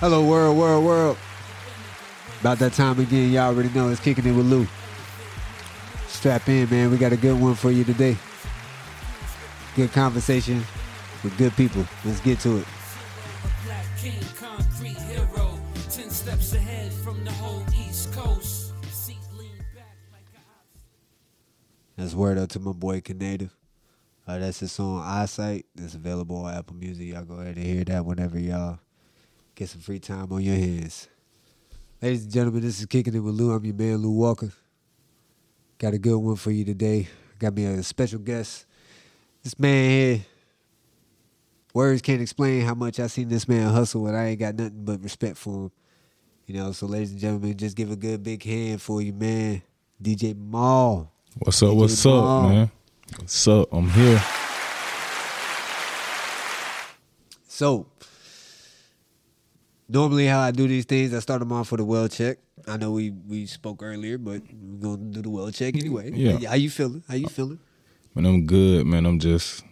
Hello, world, world, world. About that time again, y'all already know it's kicking it with Lou. Strap in, man. We got a good one for you today. Good conversation with good people. Let's get to it. That's word up to my boy Canada. Uh, that's his song Eyesight. It's available on Apple Music. Y'all go ahead and hear that whenever y'all get some free time on your hands. Ladies and gentlemen, this is Kicking It with Lou. I'm your man, Lou Walker. Got a good one for you today. Got me a special guest. This man here, words can't explain how much I seen this man hustle, and I ain't got nothing but respect for him. You know, so ladies and gentlemen, just give a good big hand for you, man. DJ Maul. What's up? DJ What's Maul. up, man? What's up? I'm here. So, normally how I do these things, I start them off with a well check. I know we we spoke earlier, but we're gonna do the well check anyway. Yeah. How you feeling? How you feeling? Man, I'm good, man. I'm just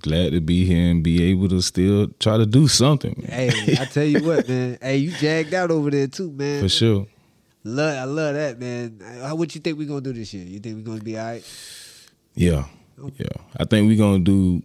glad to be here and be able to still try to do something. man. Hey, I tell you what, man. Hey, you jagged out over there too, man. For sure. Love, I love that, man. How what you think we're gonna do this year? You think we're gonna be all right? Yeah. Yeah. I think we're gonna do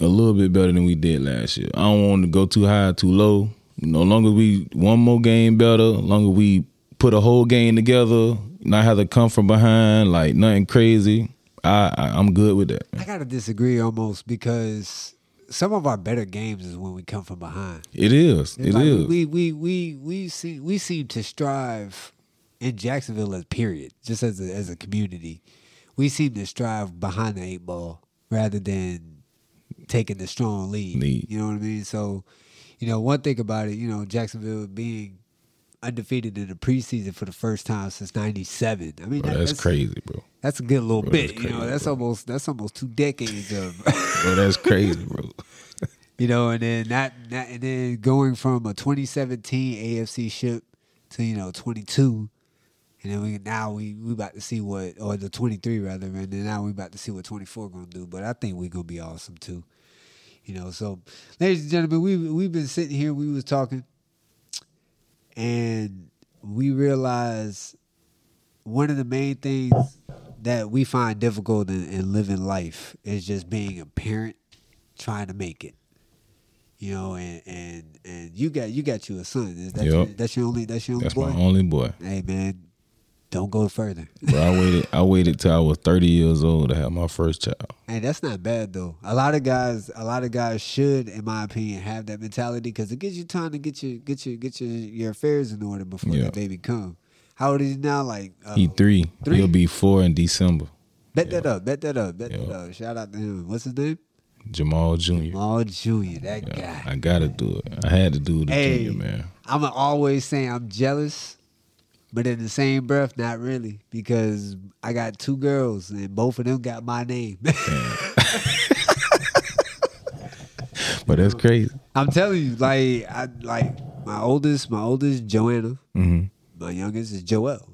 a little bit better than we did last year. I don't want to go too high, too low. No longer we one more game better, longer we put a whole game together, not have to come from behind, like nothing crazy. I, I I'm good with that. I gotta disagree almost because some of our better games is when we come from behind. It is. It's It like is. We we we we see we seem to strive in Jacksonville as period, just as a, as a community. We seem to strive behind the eight ball rather than taking the strong lead. Lead. You know what I mean? So, you know, one thing about it, you know, Jacksonville being undefeated in the preseason for the first time since '97. I mean, Bro, that- that's, crazy, bro. That's a good little Bro, bit. that's you know, that's bro. almost that's almost two decades of. Bro, that's crazy, bro. You know, and then that, that and then going from a 2017 AFC ship to you know 22, and then we now we we about to see what or the 23 rather, and then now we about to see what 24 gonna do. But I think we gonna be awesome too. You know, so ladies and gentlemen, we we've been sitting here, we was talking, and we realized one of the main things that we find difficult in, in living life is just being a parent trying to make it. You know, and and and you got you got you a son. Is that Yup. your, that's your only that's your only That's boy? my only boy. Hey man, don't go further. Bro, I waited. I waited till I was thirty years old to have my first child. Hey, that's not bad though. A lot of guys, a lot of guys should, in my opinion, have that mentality because it gives you time to get your get your get your your affairs in order before Yeah. the baby come. How old is he now? Like uh, He three. Three? He'll be four in December. bet that up, bet that up, bet that up. Shout out to him. What's his name? Jamal Jr. Jamal Junior. That Yeah, guy. I gotta do it. I had to do the Hey. junior man. I'm always saying I'm jealous, but in the same breath, not really, because I got two girls and both of them got my name. But that's crazy. I'm telling you, like I like my oldest, my oldest Joanna, hmm my youngest is Joel.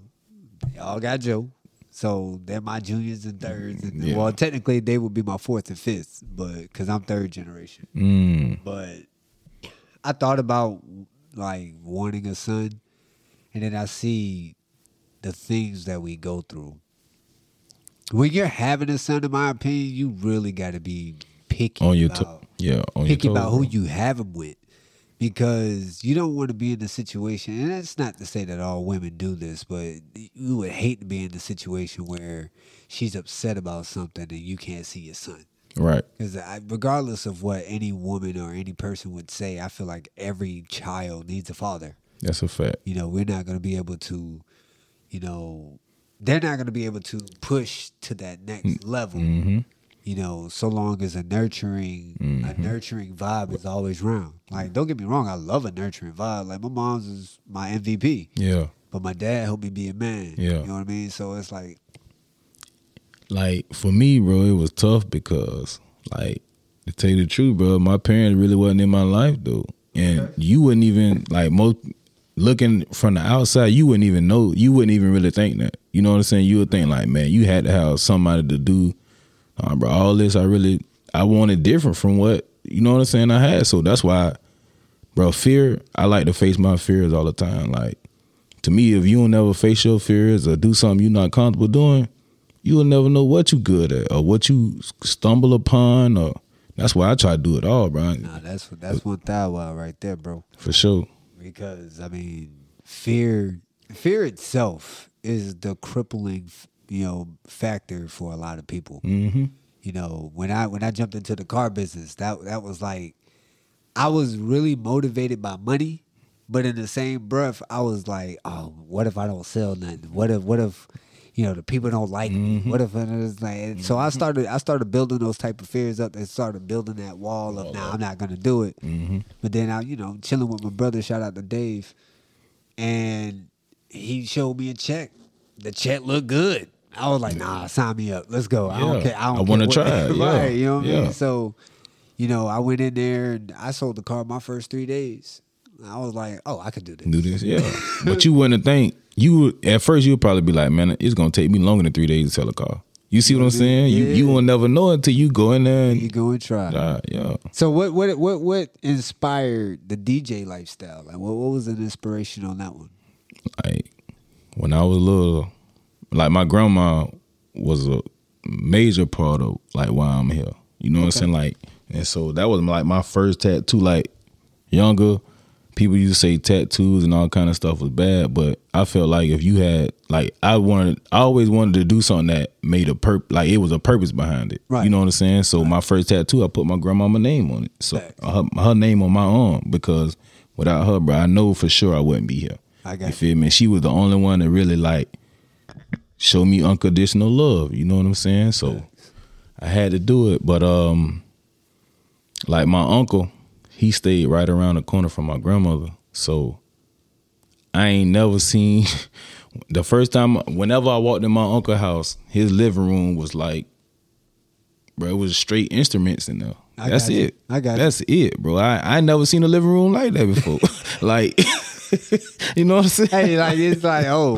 They all got Joe. So they're my juniors and thirds, and Yeah. well, technically they would be my fourth and fifth, but because I'm third generation. Mm. But I thought about like wanting a son, and then I see the things that we go through. When you're having a son, in my opinion, you really got to be picky On your about, toe. Yeah, on picky about who you have him with, because you don't want to be in the situation. And that's not to say that all women do this, but you would hate to be in the situation where she's upset about something and you can't see your son. Right. Because regardless of what any woman or any person would say, I feel like every child needs a father. That's a fact. You know, we're not going to be able to, you know, they're not going to be able to push to that next level. hmm You know, so long as a nurturing, a Mm-hmm. nurturing vibe is always around. Like, don't get me wrong, I love a nurturing vibe. Like my mom's is my MVP, Yeah. but my dad helped me be a man. Yeah. you know what I mean. So it's like, Like for me, bro, it was tough because, like, to tell you the truth, bro, my parents really wasn't in my life, though, and you wouldn't even like most looking from the outside, you wouldn't even know, you wouldn't even really think that. You know what I'm saying? You would think like, man, you had to have somebody to do, uh, bro. All this, I really, I wanted different from what you know what I'm saying. I had, so that's why bro, fear. I like to face my fears all the time. Like to me, if you don't never face your fears or do something you're not comfortable doing, you will never know what you good at or what you stumble upon. Or that's why I try to do it all, bro. Nah, that's that's one thou wow right there, bro. For sure. Because I mean, fear fear itself is the crippling, you know, factor for a lot of people. hmm You know, when I when I jumped into the car business, that that was like I was really motivated by money, but in the same breath, I was like, oh, what if I don't sell nothing? What if what if you know the people don't like me? Mm-hmm. What if it's like? And so I mm-hmm. started I started building those type of fears up and started building that wall of now I'm not gonna do it. hmm But then I, you know, chilling with my brother, shout out to Dave, and he showed me a check. The check looked good. I was like, nah, mm-hmm. sign me up. Let's go. I don't care. I, I wanna try it. Yeah. right. You know what I mean? So, you know, I went in there and I sold the car my first three days. I was like, oh, I could do this. Do this, yeah. but you wouldn't think you at first you'd probably be like, man, it's gonna take me longer than three days to sell a car. You see what I'm saying? You you will never know until you go in there You go and try. yeah. So what what what what inspired the DJ lifestyle? Like what what was an inspiration on that one? like when I was little, like my grandma was a major part of like why I'm here. You know what I'm saying? Like, and so that was like my first tattoo. Like younger, people used to say tattoos and all kind of stuff was bad, but I felt like if you had like I wanted, I always wanted to do something that made a perp, like it was a purpose behind it. Right. You know what I'm saying? So my first tattoo, I put my grandmama name on it. So her, her name on my arm because without her, bro, I know for sure I wouldn't be here. I got You feel me? She was the only one that really like show me unconditional love. You know what I'm saying? So I had to do it. But um like my uncle, he stayed right around the corner from my grandmother. So I ain't never seen the first time whenever I walked in my uncle's house, his living room was like bro, it was straight instruments in there. I That's got you. it. I got. That's it, bro. I I never seen a living room like that before. like you know what I'm saying? hey, like it's like, oh,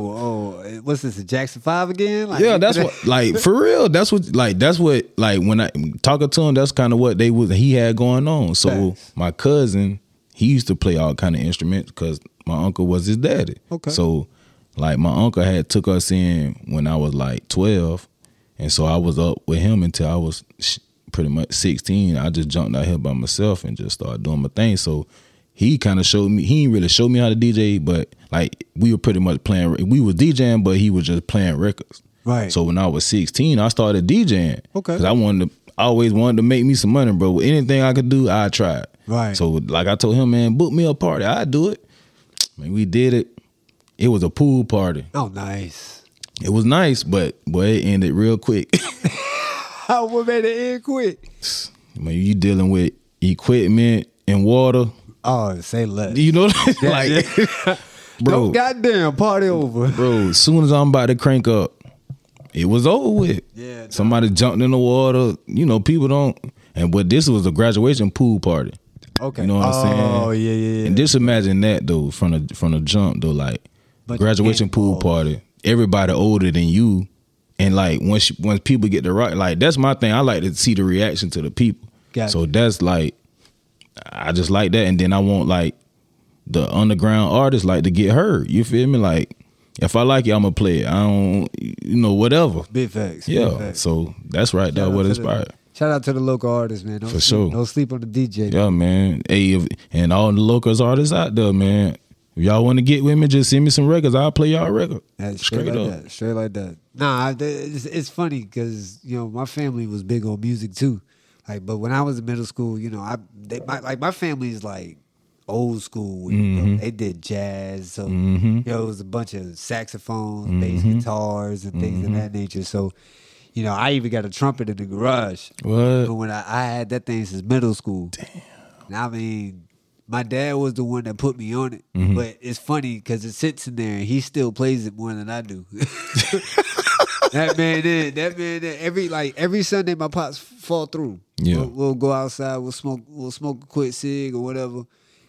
oh, what's this? A Jackson Five again? Like, Yeah, that's what like for real. That's what like that's what like when I talking to him, that's kind of what they was he had going on. So my cousin, he used to play all kind of instruments because my uncle was his daddy. Okay. So like my uncle had took us in when I was like twelve, and so I was up with him until I was sh- pretty much sixteen. I just jumped out here by myself and just started doing my thing. So he kind of showed me. He didn't really show me how to DJ, but like we were pretty much playing. We was DJing, but he was just playing records. Right. So when I was 16, I started DJing. Okay. Cause I wanted to, I always wanted to make me some money, bro. With anything I could do, I tried. Right. So like I told him, man, book me a party. I do it. Man, we did it. It was a pool party. Oh, nice. It was nice, but boy, it ended real quick. How made it end quick? man, you dealing with equipment and water. Oh, say less. You know, like, bro, No goddamn party over. bro. As soon as I'm about to crank up, it was over with. Yeah. Somebody jumped in the water. You know, people don't. And but this was a graduation pool party. Okay. You know what I'm saying? Oh yeah, yeah, yeah. And just imagine that though, from the from the jump though, like of graduation pool handballs. party. Everybody older than you, and like once once people get the right, like that's my thing. I like to see the reaction to the people. Gotcha. So that's like, I just like that, and then I want like the underground artists like to get heard. You feel me? Like if I like it, I'm gonna play it. I don't, you know, whatever. Big facts. big Yeah. facts. So that's right That What inspired. Shout out to the local artists, man. Don't For sleep, sure. Don't sleep on the DJ. Yeah, man. Hey, if, and all the locals artists out there, man. If y'all want to get with me, just send me some records. I'll play y'all record. That's straight, Straight like up. that. Straight like that. Nah, it's, it's funny because you know my family was big on music too. Like, but when I was in middle school, you know, I they, my, like my family is like old school. Mm-hmm. They did jazz, so you know it was a bunch of saxophones, bass Mm-hmm. guitars, and things of that nature. So, you know, I even got a trumpet in the garage. What? But when I, I had that thing since middle school. Damn. I mean, my dad was the one that put me on it. Mm-hmm. But it's funny because it sits in there and he still plays it more than I do. that man did. That man did. Every like every Sunday my pops fall through. Yeah. We'll, we'll go outside, we'll smoke we'll smoke a quick cig or whatever.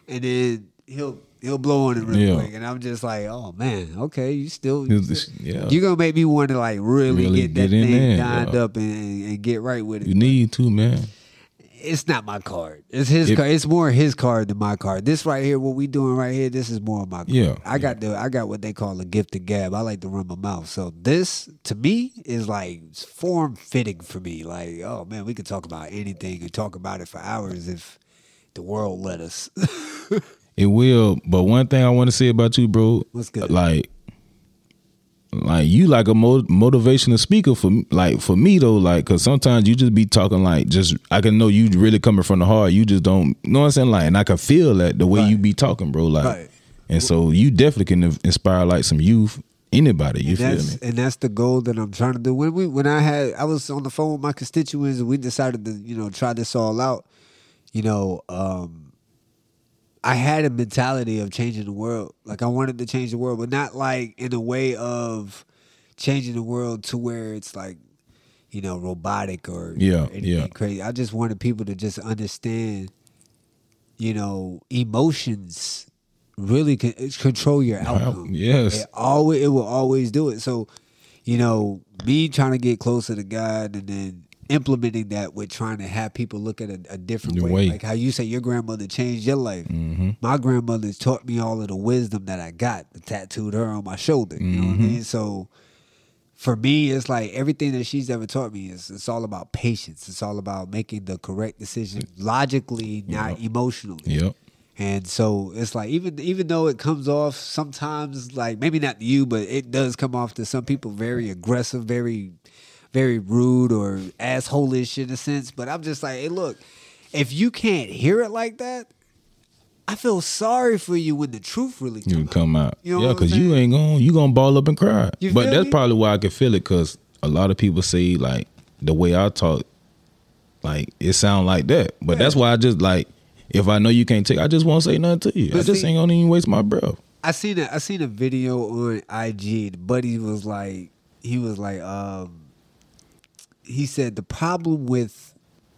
And then he'll he'll blow on it real Yeah. quick. And I'm just like, oh man, okay, you still You just- yeah. you're gonna make me want to like really, Really get that get in thing there, dined yeah. up and, and get right with it. You need to, man. It's not my card. It's his It- card. It's more his card than my card. This right here, what we doing right here, this is more of my card. Yeah, I got the I got what they call a gift of gab. I like to run my mouth. So this to me is like form fitting for me. Like, oh man, we could talk about anything and talk about it for hours if the world let us. It will, but one thing I want to say about you, bro. What's good? Like, like you like a mo- motivational speaker for me- like for me though. Like, cause sometimes you just be talking like just I can know you really coming from the heart. You just don't you know what I'm saying. Like, and I can feel that the way you be talking, bro. Like, Right. and so you definitely can inspire like some youth, anybody. You and feel that's me? and that's the goal that I'm trying to do. When we when I had I was on the phone with my constituents and we decided to you know try this all out. You know, um, I had a mentality of changing the world. Like I wanted to change the world, but not like in a way of changing the world to where it's like you know robotic or Yeah, anything yeah. crazy. I just wanted people to just understand. You know, emotions really can control your outcome. yes. It always it will always do it. So, you know, me trying to get closer to God and then implementing that with trying to have people look at a, a different way. way. Like how you say your grandmother changed your life. Mm-hmm. My grandmother's taught me all of the wisdom that I got, tattooed her on my shoulder. You know what I Mm-hmm. mean? So for me, it's like everything that she's ever taught me is it's all about patience. It's all about making the correct decision logically, not emotionally. Yep. And so it's like even even though it comes off sometimes like maybe not to you, but it does come off to some people very aggressive, very very rude or asshole-ish in a sense. But I'm just like, hey, look, if you can't hear it like that, I feel sorry for you when the truth really You comes. come out. You know yeah, because you ain't gonna you gonna ball up and cry. You but that's me? probably why I can feel it because a lot of people say like the way I talk, like it sound like that. But that's why I just like if I know you can't take, I just won't say nothing to you. But I just see- ain't gonna even waste my breath. I seen a I seen a video on IG. The buddy was like, he was like, um, he said the problem with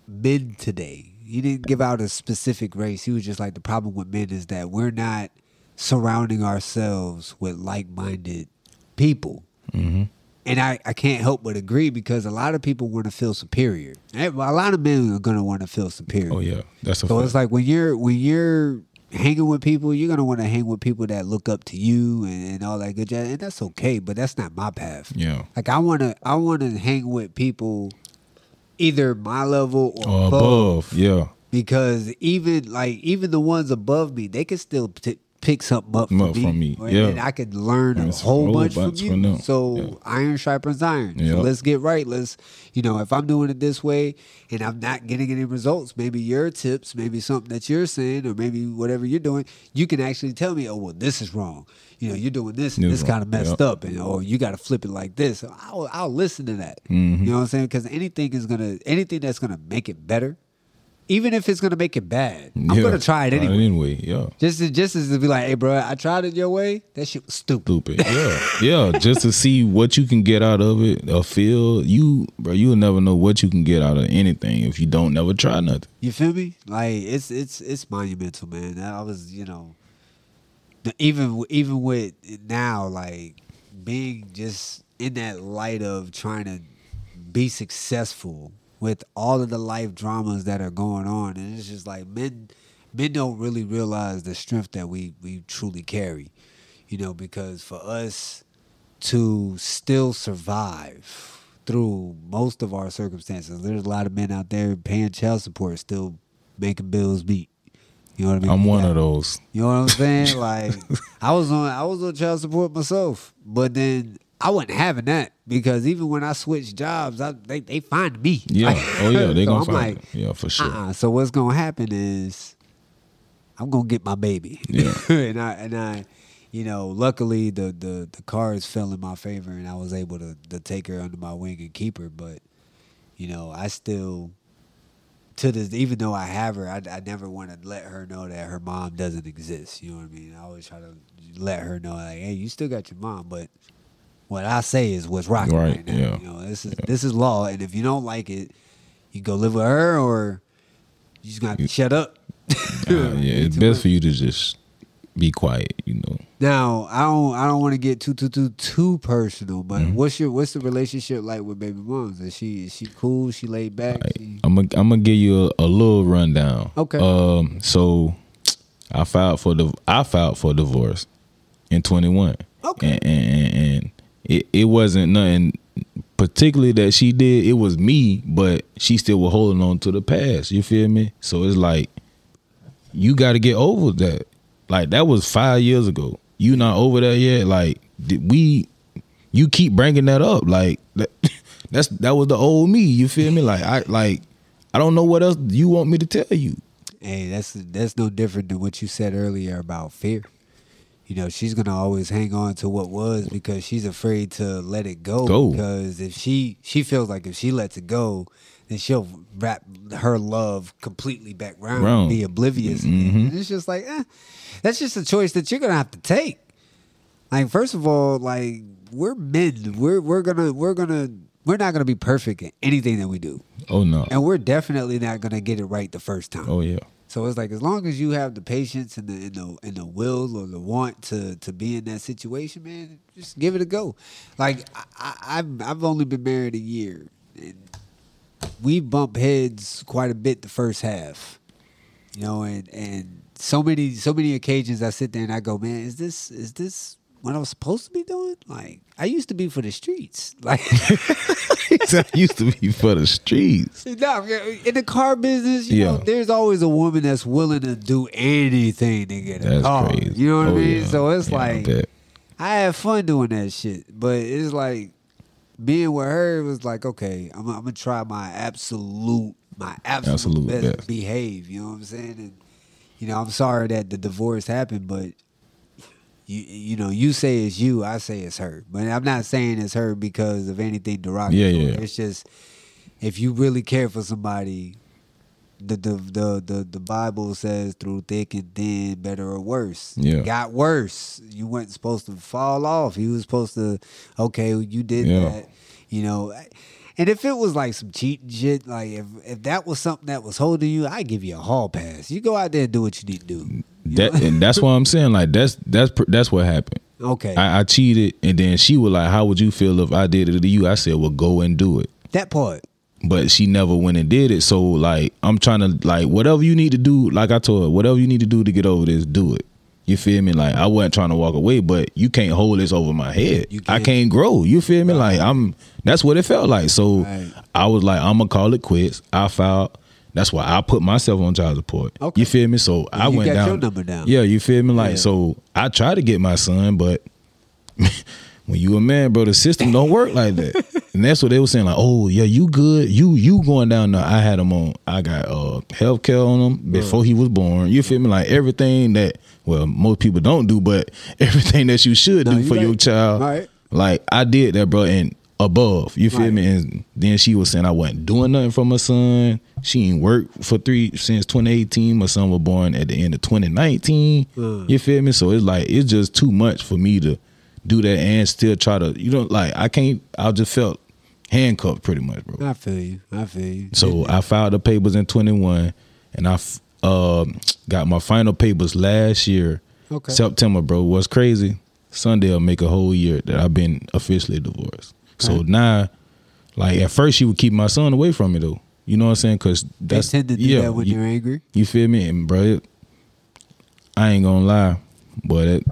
men today. He didn't give out a specific race. He was just like the problem with men is that we're not surrounding ourselves with like minded people. Mm-hmm. And I, I can't help but agree because a lot of people want to feel superior. A lot of men are gonna want to feel superior. Oh yeah, that's a So fact. it's like when you're when you're hanging with people, you're gonna want to hang with people that look up to you and, and all that good jazz, and that's okay. But that's not my path. yeah. Like I wanna I wanna hang with people either my level or, Or above, above, yeah. because even like even the ones above me, they can still t- pick something up from Up me, from me, yeah. and I could learn a whole whole bunch from you. from So yeah. iron sharpens iron. Yeah. So let's get right. Let's you know if I'm doing it this way and I'm not getting any results, maybe your tips, maybe something that you're saying, or maybe whatever you're doing, you can actually tell me, oh well, this is wrong. You know, you're doing this and This this kind of messed yeah. up, and or you got to flip it like this. I'll, I'll listen to that. Mm-hmm. You know what I'm saying? Because anything is gonna anything that's gonna make it better, even if it's gonna make it bad, I'm Yeah. gonna try it Try anyway. anyway, yeah. Just to, just as to be like, hey, bro, I tried it your way. That shit was stupid. Stupid. Yeah. yeah. Just to see what you can get out of it or feel you bro, you'll never know what you can get out of anything if you don't never try nothing. You feel me? Like it's it's it's monumental, man. I was, you know, even even with now, like being just in that light of trying to be successful with all of the life dramas that are going on, and it's just like men men don't really realize the strength that we we truly carry, you know, because for us to still survive through most of our circumstances. There's a lot of men out there paying child support, still making bills meet. You know what I mean? I'm one Yeah. of those. You know what I'm saying? like I was on I was on child support myself, but then I wasn't having that because even when I switched jobs, I, they they find me. Yeah. Like, oh yeah, they so gonna I'm find like, it. Yeah, for sure. uh-uh. So what's gonna happen is I'm gonna get my baby. Yeah. and I and I, you know, luckily the the the cards fell in my favor and I was able to to take her under my wing and keep her. But you know, I still to this even though I have her, I, I never want to let her know that her mom doesn't exist. You know what I mean? I always try to let her know like, hey, you still got your mom, but what I say is what's rocking right, Right, now. yeah. You know, this is this is law, and if you don't like it, you go live with her, or you just got to shut up. Uh, yeah, it's best for you to just be quiet, you know. Now, I don't I don't want to get too too too too personal, but Mm-hmm. what's your what's the relationship like with baby moms? Is she is she cool? She laid back? She, I'm gonna I'm gonna give you a, a little rundown. Okay. Um. So I filed for the I filed for divorce in 21. Okay. And and, and it it wasn't nothing particularly that she did. It was me, but she still was holding on to the past. You feel me? So it's like you got to get over that. Like that was five years ago. You not over that yet? Like we? You keep bringing that up. Like that. That's that was the old me. You feel me? Like I like. I don't know what else you want me to tell you. hey, that's that's no different than what you said earlier about fear. You know, she's gonna always hang on to what was because she's afraid to let it go. Go. Because if she she feels like if she lets it go, then she'll wrap her love completely back round, Round. and be oblivious. Mhm. And it's just like, eh, that's just a choice that you're gonna have to take. Like, first of all, like we're men. We're we're gonna we're gonna we're not gonna be perfect in anything that we do, Oh no. and we're definitely not gonna get it right the first time. Oh yeah. So it's like as long as you have the patience and the and the, and the will or the want to to be in that situation, man, just give it a go. Like I, I've I've only been married a year, and we bump heads quite a bit the first half, you know, and and so many so many occasions I sit there and I go, man, is this is this what I was supposed to be doing? Like I used to be for the streets, like. I used to be for the streets. No, in the car business, you know, there's always a woman that's willing to do anything to get a That's car. crazy. You know what Oh, I mean? yeah. So it's Yeah, like bet. I had fun doing that shit, but it's like being with her it was like, okay, I'm, I'm gonna try my absolute, my absolute, Absolute best, best. behave. You know what I'm saying? And you know, I'm sorry that the divorce happened, but you you know, you say it's you, I say it's her. But I'm not saying it's her because of anything derogatory. Yeah, yeah. It's just if you really care for somebody, the the the the, the Bible says through thick and thin, better or worse. Yeah. It got worse. You weren't supposed to fall off. You was supposed to okay, you did Yeah. that. You know. And if it was like some cheating shit, like if if that was something that was holding you, I give you a hall pass. You go out there and do what you need to do. That and that's what I'm saying. Like that's that's that's what happened. okay. I, I cheated, and then she was like, "How would you feel if I did it to you?" I said, "Well, go and do it." that part. But she never went and did it. So like, I'm trying to like whatever you need to do. Like I told her, whatever you need to do to get over this, do it. You feel me? Like I wasn't trying to walk away, but you can't hold this over my head. I can't. can't grow. You feel me? Like I'm. That's what it felt like. So Right. I was like, I'm gonna call it quits. I filed. That's why I put myself on child support. Okay. You feel me? So I you went got down. your number down. Yeah, you feel me? Like Yeah. so, I tried to get my son, but when you a man, bro, the system don't work like that. and that's what they were saying. Like, oh yeah, you good? You you going down there? I had him on. I got uh health care on him before he was born. You feel me? Like everything that well most people don't do, but everything that you should do you for your child. Right. Like I did that, bro, and above. You feel Right. me? And then she was saying I wasn't doing nothing for my son. She ain't worked for three since 2018. My son was born at the end of 2019. Mm. You feel me? So it's like it's just too much for me to do that and still try to. You know, like I can't. I just felt handcuffed pretty much, bro. I feel you. I feel you. So I filed the papers in 21, and I um got my final papers last year, Okay. September, bro. What's crazy? Sunday will make a whole year that I've been officially divorced. So Right. now, like at first, she would keep my son away from me though. You know what I'm saying? Because they that's tend to do yeah, that when you, you're angry. you feel me, and bro. It, I ain't gonna lie, but it,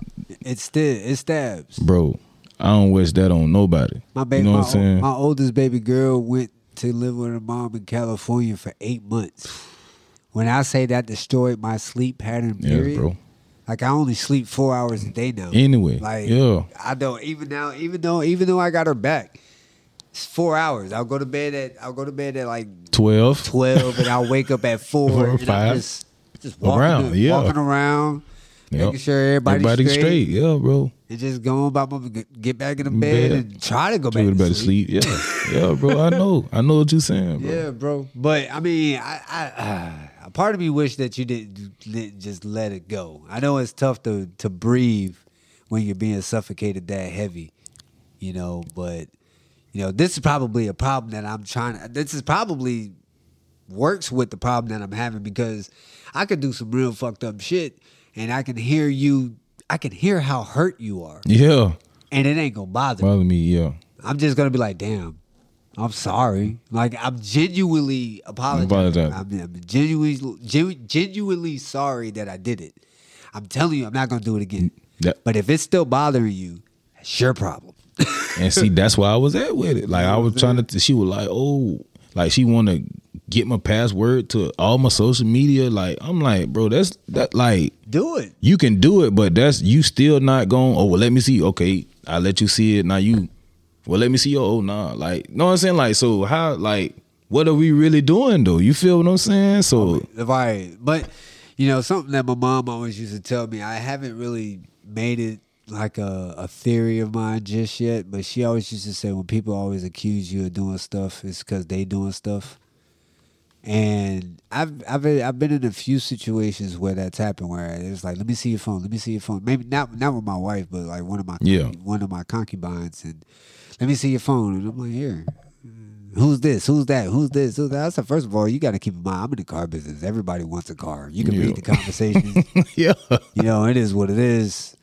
it, still it stabs. bro, I don't wish that on nobody. My baby, you know what I'm saying? my oldest baby girl went to live with her mom in California for eight months. When I say that destroyed my sleep pattern, period, bro. like I only sleep four hours a day now. Anyway, like yeah. I don't even now, even though even though I got her back, it's four hours. I'll go to bed at I'll go to bed at like Twelve. twelve, and I'll wake up at four, Four or and I'm five. just just walking Around, yeah. walking around, Yep. making sure everybody's, Everybody's straight, straight. Yeah, bro. It's just going about get back in the bed, bed. and try to go Try back to to sleep. sleep. Yeah, yeah, bro. I know. I know what you're saying, bro. Yeah, bro. But I mean, I, I uh, a part of me wish that you didn't just let it go. I know it's tough to to breathe when you're being suffocated that heavy, you know. But you know, this is probably a problem that I'm trying. to This is probably works with the problem that I'm having because I could do some real fucked up shit. And I can hear you. I can hear how hurt you are, Yeah. and it ain't gonna bother me. Bother me, yeah. I'm just gonna be like, damn. I'm sorry. Like I'm genuinely apologizing. I'm, I'm genuinely, genu- genuinely sorry that I did it. I'm telling you, I'm not gonna do it again. That- But if it's still bothering you, that's your problem. And see, that's why I was at with it. Like I was trying to. She was like, "Oh, like she want to get my password to all my social media." Like I'm like, bro, that's that. Like do it. you can do it, but that's you still not going. Oh well, let me see. Okay, I let you see it. Now you, well, let me see your. Oh nah, like, know what I'm saying? Like, so how? Like, what are we really doing though? You feel what I'm saying? So Right. But you know, something that my mom always used to tell me, I haven't really made it like a, a theory of mine just yet, but she always used to say when people always accuse you of doing stuff, it's because they doing stuff. And I've I've been, I've been in a few situations where that's happened where it's like, let me see your phone, let me see your phone. Maybe not not with my wife, but like one of my Yeah. one of my concubines, and let me see your phone, and I'm like, here, who's this? Who's that? Who's this? Who's that? I said, first of all, you got to keep in mind, I'm in the car business. Everybody wants a car. You can Yeah. read the conversations. yeah, you know, it is what it is.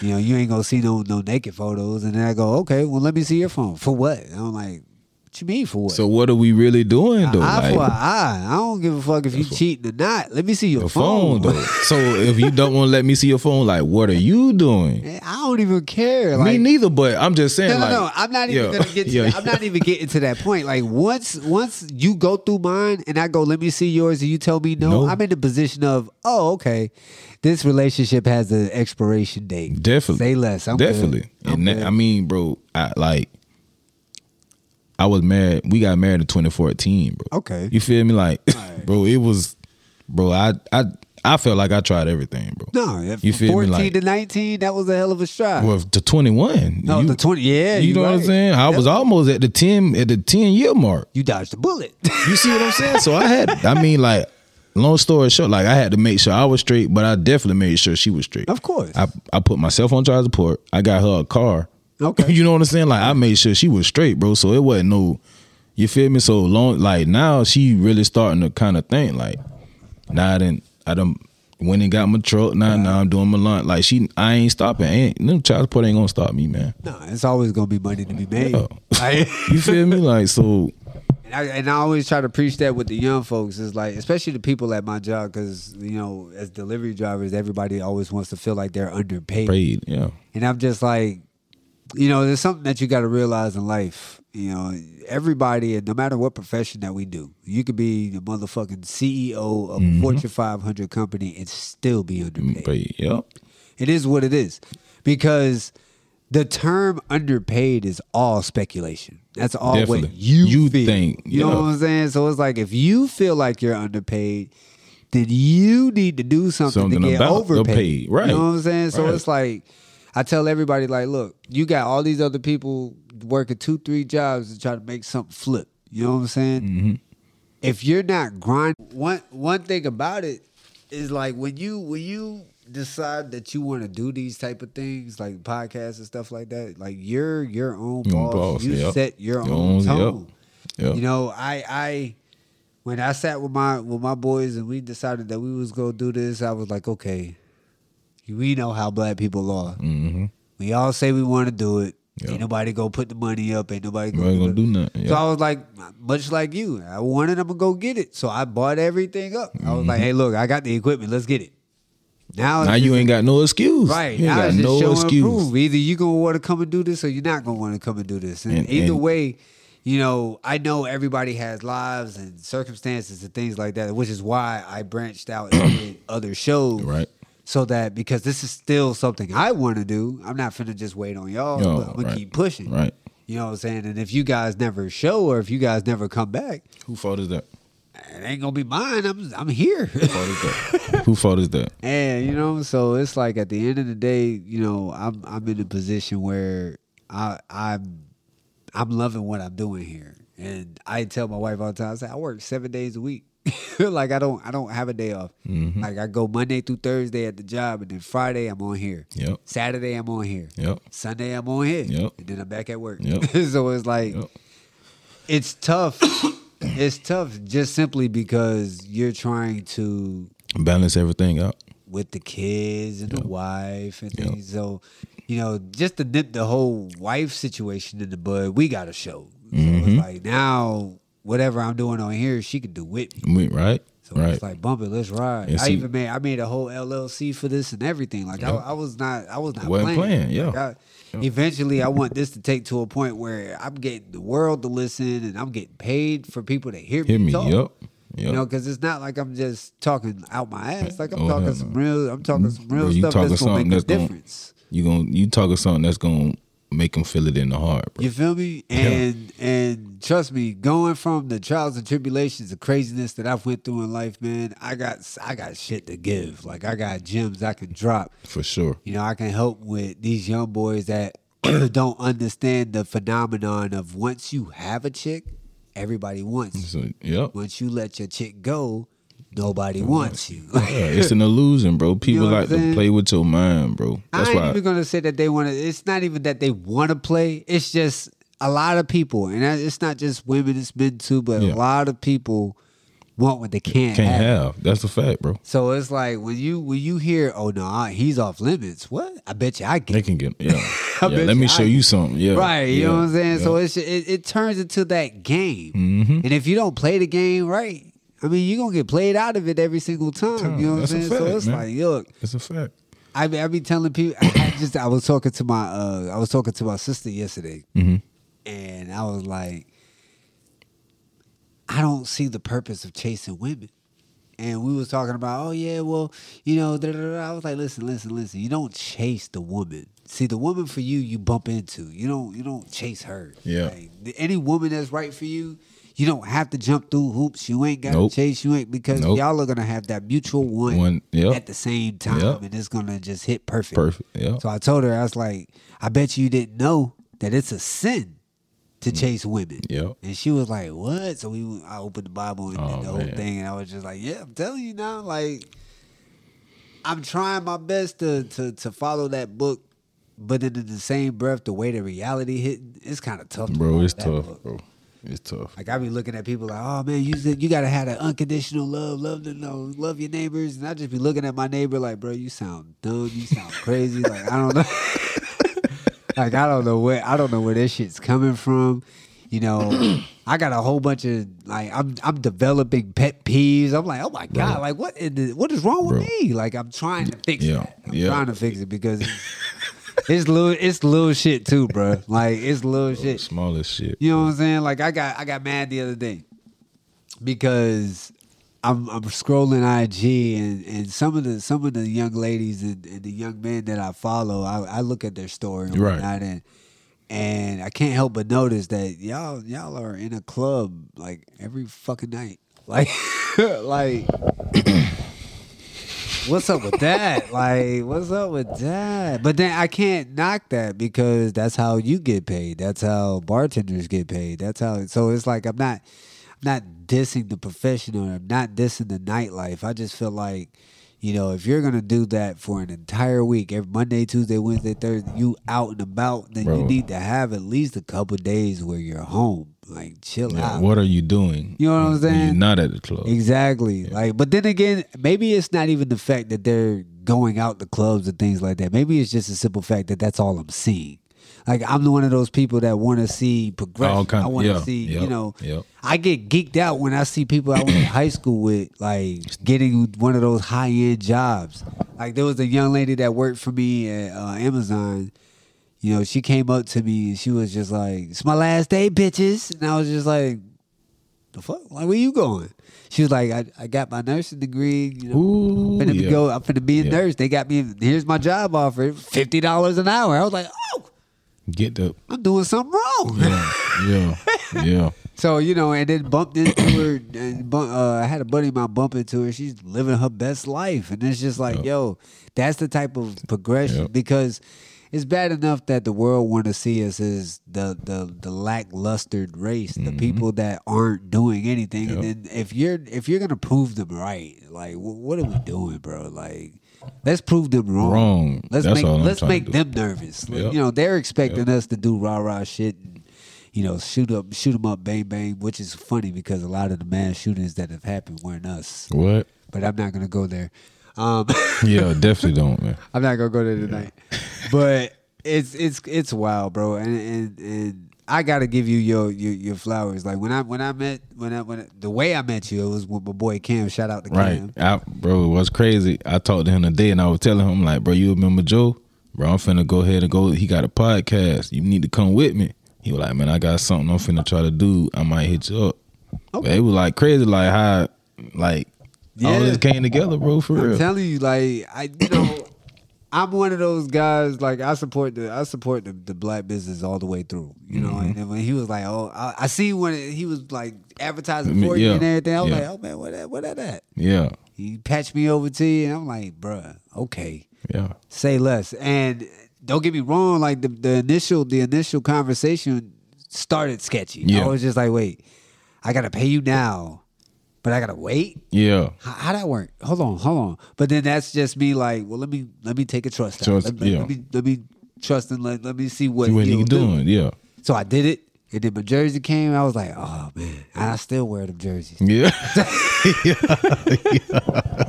You know, you ain't gonna see no no naked photos, and then I go, okay, well, let me see your phone for what? And I'm like, what you mean for what? so what are we really doing though? eye Like, for an eye. I don't give a fuck if you cheating or not. Let me see your your phone. phone though. so if you don't want to let me see your phone, like, what are you doing? I don't even care. me neither, but I'm just saying. No, no, like, no. I'm not even gonna get. To that. I'm not even getting to that point. Like once, once you go through mine and I go, let me see yours, and you tell me no, No. I'm in the position of, oh, okay, this relationship has an expiration date. Definitely. Say less. I'm good. Definitely. I'm and that. I mean, bro, I like I was married. We got married in 2014, bro. Okay. You feel me? Like, bro, it was, bro. I I I felt like I tried everything, bro. no, You feel me? 14 Like- to 19, that was a hell of a shot. Well, to 21. no, you, the 20. Yeah, You know what I'm saying? I was almost at the 10 at the 10 year mark. You dodged a bullet. You see what I'm saying? So I had. I mean, like, long story short, like I had to make sure I was straight, but I definitely made sure she was straight. of course. I I put myself on child support. I got her a car. Okay. you know what I'm saying? Like I made sure she was straight, bro. So it wasn't no. You feel me? So long. Like now she really starting to kind of think like, now I didn't. I done went and got my truck. Now now I'm doing my lunch. Like she, I ain't stopping. Ain't no child support ain't gonna stop me, man. no, it's always gonna be money to be made. Yeah. Like- You feel me? Like so. And I, and I always try to preach that with the young folks is like, especially the people at my job, because you know, as delivery drivers, everybody always wants to feel like they're underpaid. Paid. Yeah. And I'm just like, you know, there's something that you got to realize in life. You know, everybody, and no matter what profession that we do, you could be the motherfucking CEO of a mm-hmm. Fortune 500 company and still be mm, underpaid. Paid. Yep. It is what it is. Because the term underpaid is all speculation. That's all Definitely. what you, You feel. think, You know what I'm saying? So it's like if you feel like you're underpaid, then you need to do something, Something to get overpaid. paid. Right. You know what I'm saying? So Right. it's like I tell everybody, like, look, you got all these other people working two, three jobs to try to make something flip. You know what I'm saying? Mm-hmm. If you're not grind, one one thing about it is like when you when you decide that you want to do these type of things like podcasts and stuff like that, like you're your own Your boss. boss, you yep. set your Your own own- yep. tone. Yep. You know, I I when I sat with my with my boys and we decided that we was gonna do this, I was like, okay, we know how black people are. Mm-hmm. We all say we want to do it. Yep. Ain't nobody go put the money up. Ain't nobody gonna, do, gonna do nothing. So I was like, much like you, I wanted them to go get it. So I bought everything up. I was like, hey, look, I got the equipment. Let's get it. Now, Mm-hmm. Now you ain't got no excuse. Right. You now got it's just no show and excuse. prove. Either you gonna want to come and do this or you're not gonna want to come and do this. And, And- either and- way, you know, I know everybody has lives and circumstances and things like that, which is why I branched out and did other shows. Right. So that because this is still something I want to do, I'm not finna just wait on y'all. Yo, but I'm gonna right. keep pushing. Right. You know what I'm saying? And if you guys never show or if you guys never come back, Who fault is that? it ain't gonna be mine. I'm I'm here. Who fault is that? Who fault is that? And you know, so it's like at the end of the day, you know, I'm I'm in a position where I I'm I'm loving what I'm doing here. And I tell my wife all the time, I say I work seven days a week. like I don't I don't have a day off. Mm-hmm. Like I go Monday through Thursday at the job and then Friday I'm on here. Yep. Saturday I'm on here. Yep. Sunday I'm on here. Yep. And then I'm back at work. Yep. so it's like Yep. it's tough. it's tough just simply because you're trying to Balance everything out. with the kids and the wife and Yep. things. So, you know, just to nip the whole wife situation in the bud, we got a show. So Mm-hmm. it's like now, whatever I'm doing on here, she can do with me. Right, So right. it's like bump it, let's ride. And I see- even made I made a whole LLC for this and everything. Like I, Yep. I was not I was not playing. playing, yeah. Like, I- Eventually, I want this to take to a point where I'm getting the world to listen and I'm getting paid for people to hear, Hear me, talk. yep, You know, because it's not like I'm just talking out my ass. Like I'm Oh, talking some real. I'm talking mm-hmm. some real Bro, stuff that's gonna make a that's gonna- difference. You gonna you talking something that's gonna make them feel it in the heart, bro. You feel me? And and trust me, going from the trials and tribulations, the craziness that I've went through in life, man, I got I got shit to give. Like I got gems I can drop. For sure. You know, I can help with these young boys that don't understand the phenomenon of once you have a chick, everybody wants. So, yep. Once you let your chick go, nobody wants you. Yeah, it's an illusion, bro. People what I'm like to play with your mind, bro. That's I ain't why. even gonna say that they want to. It's not even that they want to play. It's just a lot of people, and it's not just women. It's men too, but Yeah. a lot of people want what they can't, can't have. have. That's a fact, bro. So it's like when you when you hear, "Oh no, he's off limits." What? I bet you I get. They it. can get yeah. Yeah let you me I- show you something. Yeah. Right, you yeah, know what I'm saying. So it's it, it turns into that game, Mm-hmm. and if you don't play the game right, I mean, you're gonna get played out of it every single time. Time. You know what I'm saying? so it's man. like, look, it's a fact. I be, I be telling people. I just I was talking to my uh I was talking to my sister yesterday, Mm-hmm. and I was like, I don't see the purpose of chasing women. And we was talking about, oh yeah, well, you know, da, da, da. I was like, listen, listen, listen. You don't chase the woman. See, the woman for you, you bump into. You don't, you don't chase her. Yeah. Like, any woman that's right for you, you don't have to jump through hoops. You ain't got to Nope. chase. You ain't because Nope. y'all are gonna have that mutual one, One- yep. at the same time, Yep. and it's gonna just hit perfect. Perfect. Yeah. So I told her, I was like, I bet you didn't know that it's a sin to chase women. Mm. Yep. And she was like, "What?" So we, I opened the Bible and Oh, did the whole man. thing, and I was just like, "Yeah, I'm telling you now, like, I'm trying my best to to to follow that book, but in the same breath, the way the reality hit, it's kind of tough, Bro, it's tough, book. bro. It's tough. Like I be looking at people like, oh man, you you gotta have an unconditional love, love to know, love your neighbors, and I just be looking at my neighbor like, bro, you sound dumb, you sound crazy, like I don't know, like I don't know where I don't know where this shit's coming from. You know, I got a whole bunch of like I'm I'm developing pet peeves. I'm like, oh my god, like what is, what is wrong with Bro. me? Like I'm trying to fix Yeah, that. I'm yeah. trying to fix it because it's, little it's little shit too, bro. Like it's little shit. Smallest shit. You know what I'm saying? Like I got I got mad the other day because I'm I'm scrolling IG and, and some of the some of the young ladies and, and the young men that I follow, I, I look at their story and Right. whatnot and and I can't help but notice that y'all y'all are in a club like every fucking night. Like like What's up with that? Like, what's up with that? But then I can't knock that because that's how you get paid. That's how bartenders get paid. That's how. So it's like I'm not, I'm not dissing the profession or I'm not dissing the nightlife. I just feel like, you know, if you're gonna do that for an entire week, every Monday, Tuesday, Wednesday, Thursday, you out and about, then you need to have at least a couple days where you're home, like chill Yeah, out. what are you doing? You know what I'm saying? you're not at the club. Exactly. Like, but then again, maybe it's not even the fact that they're going out to clubs and things like that. Maybe it's just a simple fact that that's all I'm seeing. Like, I'm one of those people that want to see progression. I want to yeah, see, you know, yep. I get geeked out when I see people I went to high school with, like, getting one of those high end jobs. Like, there was a young lady that worked for me at uh, Amazon. You know, she came up to me and she was just like, "It's my last day, bitches," and I was just like, the fuck? Like, where you going? She was like, I, I got my nursing degree. You know, Ooh, I'm finna yeah. go. I'm finna be a Yeah. nurse. They got me. Here's my job offer, fifty dollars an hour. I was like, oh, Get the I'm doing something wrong. yeah, yeah, yeah. So you know, and then bumped into her. And bump, uh, I had a buddy of mine bump into her. She's living her best life, and it's just like, Yep. yo, that's the type of progression Yep. because. It's bad enough that the world want to see us as the the the lackluster race, the people that aren't doing anything. Mm-hmm. Yep. And then if you're if you're gonna prove them right, like wh- what are we doing, bro? Like let's prove them wrong. Wrong. Let's That's make all I'm let's trying to make do. them nervous. Yep. You know they're expecting us to do rah rah shit and you know shoot up shoot them up bang bang, which is funny because a lot of the mass shootings that have happened weren't us. What? But I'm not gonna go there. Um, Yeah, definitely don't, man. I'm not gonna go there tonight. But it's it's it's wild, bro. And and and I gotta give you your your, your flowers. Like when I when I met when I when I, the way I met you, it was with my boy Cam. Shout out to Right. Cam. I, bro, it was crazy? I talked to him today and I was telling him, like, bro, you remember Joe? Bro, I'm finna go ahead and go. He got a podcast. You need to come with me. He was like, man, I got something I'm finna try to do. I might hit you up. But it was like crazy, like how, like, all Yeah. this came together, bro, for I'm real. telling you, like I, you know, I'm one of those guys. Like I support the I support the, the black business all the way through. You know, Mm-hmm. and then when he was like, oh, I, I see when he was like advertising for you and everything. I was Yeah. like, oh man, what that what that at? yeah, He patched me over to you, and I'm like, bruh, okay, yeah, say less. And don't get me wrong, like the, the initial the initial conversation started sketchy. Yeah. I was just like, wait, I gotta pay you now, but I gotta wait. yeah. How, how that work? Hold on, hold on. But then that's just me like, well, let me let me take a trust. out. Trust, let, let- yeah. let me let me trust and let, let me see what, See what he'll he do. doing? Yeah, So I did it, and then my jersey came. I was like, oh man, and I still wear them jerseys, yeah,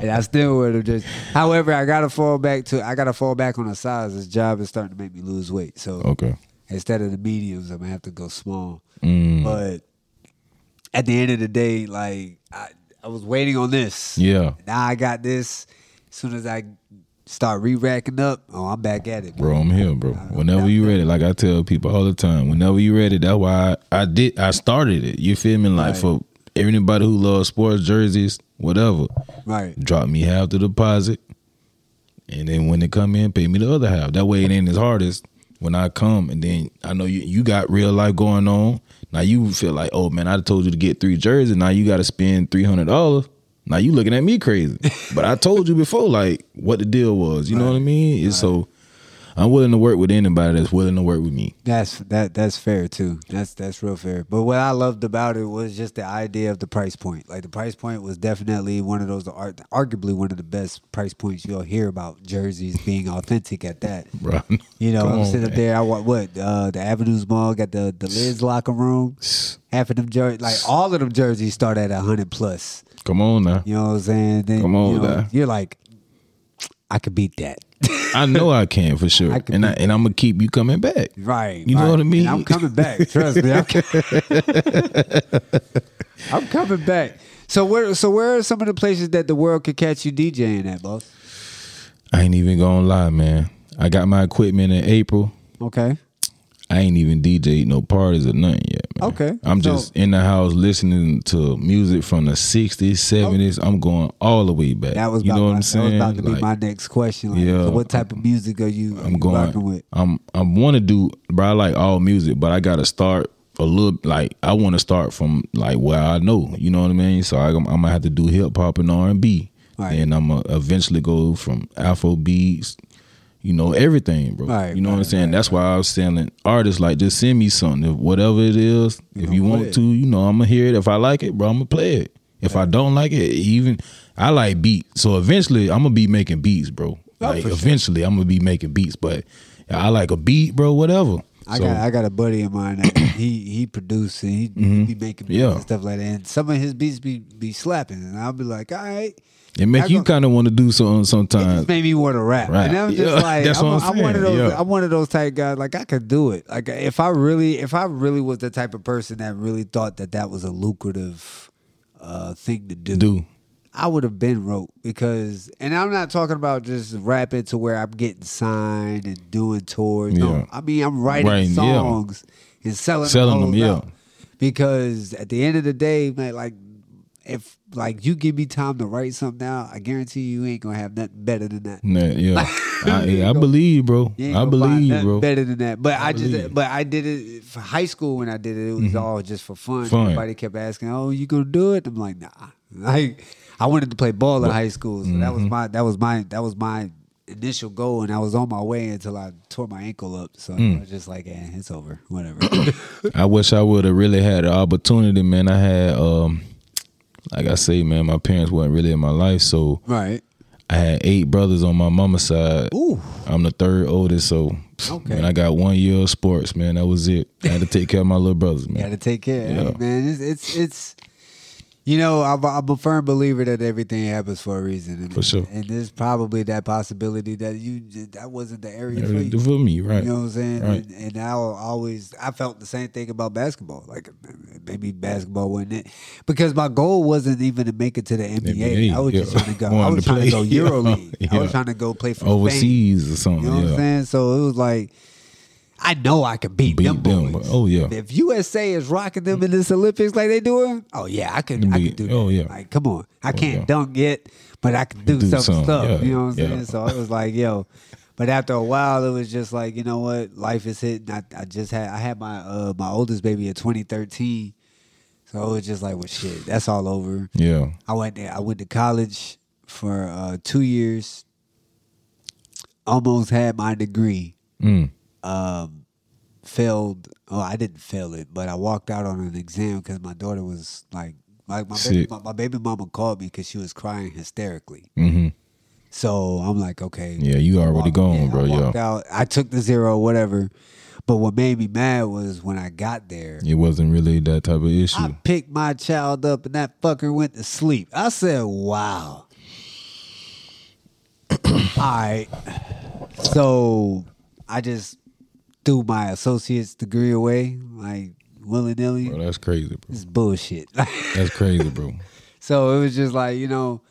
and I still wear them jerseys. However, I gotta fall back to I gotta fall back on the size. This job is starting to make me lose weight. So okay. instead of the mediums, I'm gonna have to go small. Mm, But at the end of the day, like I, I was waiting on this. yeah, Now I got this. As soon as I start re-racking up, oh, I'm back at it, bro, I'm here, bro. Whenever you ready, like I tell people all the time, whenever you ready, that's why I, I did. I started it. You feel me? Like Right. for anybody who loves sports jerseys, whatever. Right. drop me half the deposit, and then when they come in, pay me the other half. That way, it ain't as hard as when I come, and then I know you you got real life going on. Now you feel like, oh man, I told you to get three jerseys. Now you got to spend three hundred dollars. Now you looking at me crazy, but I told you before, like what the deal was. You know what I mean? It's so I'm willing to work with anybody that's willing to work with me. That's that that's fair too. That's that's real fair. But what I loved about it was just the idea of the price point. Like the price point was definitely one of those ar- arguably one of the best price points you'll hear about jerseys being authentic at that. Bro. You know, I'm on, sitting up there. I want what uh, the Avenues Mall got the the Lids locker room. Half of them jerseys, like all of them jerseys, start at a hundred plus. Come on now. You know what I'm saying? Then, Come on you know, now. You're like, I could beat that. I know I can for sure, I can and I, and I'm gonna keep you coming back. Right. You know right. what I mean? And I'm coming back. Trust me. I'm, I'm coming back. So where so where are some of the places that the world could catch you DJing at, boss? I ain't even gonna lie, man. I got my equipment in April. Okay. I ain't even DJ no parties or nothing yet, man. Okay. I'm So- just in the house listening to music from the 60s, 70s. I'm going all the way back. That was you about know what my, I'm saying? That was about to be Like, my next question. Like, Yeah. so what type of music are you, are I'm you going. with? I'm. I want to do, bro. I like all music, but I got to start a little. Like I want to start from like where I know. You know what I mean? So I, I'm, gonna have to do hip hop and R and B, Right. and I'm gonna eventually go from Afro beats. You know everything, bro. Right, you know what I'm saying? right, That's why I was telling artists like, just send me something, if whatever it is. if you want it. to, you know, I'm gonna hear it. If I like it, bro, I'm gonna play it. If I don't like it, even I like beat. So eventually, I'm gonna be making beats, bro. Oh, like for sure. eventually, I'm gonna be making beats. But I like a beat, bro. Whatever. I So, got I got a buddy of mine that he he produces and he, he be making beats Mm-hmm. Yeah. and stuff like that. And some of his beats be be slapping, and I'll be like, all right. It make I you kind of want to do something It sometimes. just made me want to rap. Right. And I'm just Yeah, like, that's I'm, what I'm I'm one of those. yeah. I'm one of those type guys. Like I could do it. Like if I really, if I really was the type of person that really thought that that was a lucrative uh, thing to do, Do I would have been wrote because. And I'm not talking about just rapping to where I'm getting signed and doing tours. Yeah. No, I mean I'm writing Writing, songs and selling, Selling them, hoes yeah. out. Because at the end of the day, man, like if like you give me time to write something out, I guarantee you ain't gonna have nothing better than that. Nah, yeah, I, You I believe, bro. I believe, bro. Better than that, but I, just, but I did it for high school when I did it. It was all just for fun. Fun. Everybody kept asking, "Oh, you gonna do it?" I'm like, "Nah." Like, I wanted to play ball in high school, so that Mm-hmm. was my that was my that was my initial goal, and I was on my way until I tore my ankle up. So Mm. I was just like, "Eh, it's over, whatever." I wish I would have really had the opportunity, man. I had, um, like I say, man, my parents weren't really in my life, so right? I had eight brothers on my mama's side. Ooh, I'm the third oldest, so Okay. man, I got one year of sports, man. That was it. I had to take care of my little brothers, man. got to take care, Yeah. Hey, man. It's it's it's You know, I'm, I'm a firm believer that everything happens for a reason. And, For sure. And there's probably that possibility that you that wasn't the area for you. For me, right? You know what I'm saying? Right. And, and I always I felt the same thing about basketball. Like maybe basketball wasn't it because my goal wasn't even to make it to the NBA. NBA, I was just trying to go. I was to trying to go Euro League. I was trying to go play for. Overseas or something. You know what I'm saying? So it was like, I know I could beat, Beat them, them, oh, yeah. If USA is rocking them in this Olympics like they doing, oh yeah, I could. I could do that. oh, yeah. Like, come on, I can't yeah. dunk yet, but I can do, Do some some, stuff. yeah, you know what I'm yeah. saying? So it was like, yo. But after a while, it was just like, you know what, life is hitting. I, I just had I had my uh, my oldest baby in 2013, so it was just like, well, shit, that's all over. Yeah. I went there. I went to college for uh, two years. Almost had my degree. Mm. Um, failed. Oh, I didn't fail it, but I walked out on an exam because my daughter was like, like my baby, my, my baby mama called me because she was crying hysterically. hmm So I'm like, okay, Yeah, you already walked- gone, yeah, bro. I walked Yeah. out. I took the zero, whatever. But what made me mad was when I got there. It wasn't really that type of issue. I picked my child up and that fucker went to sleep. I said, wow. All right. So I just threw my associate's degree away, like willy nilly. bro, that's crazy, bro. It's bullshit. That's crazy, bro. so it was just like, you know,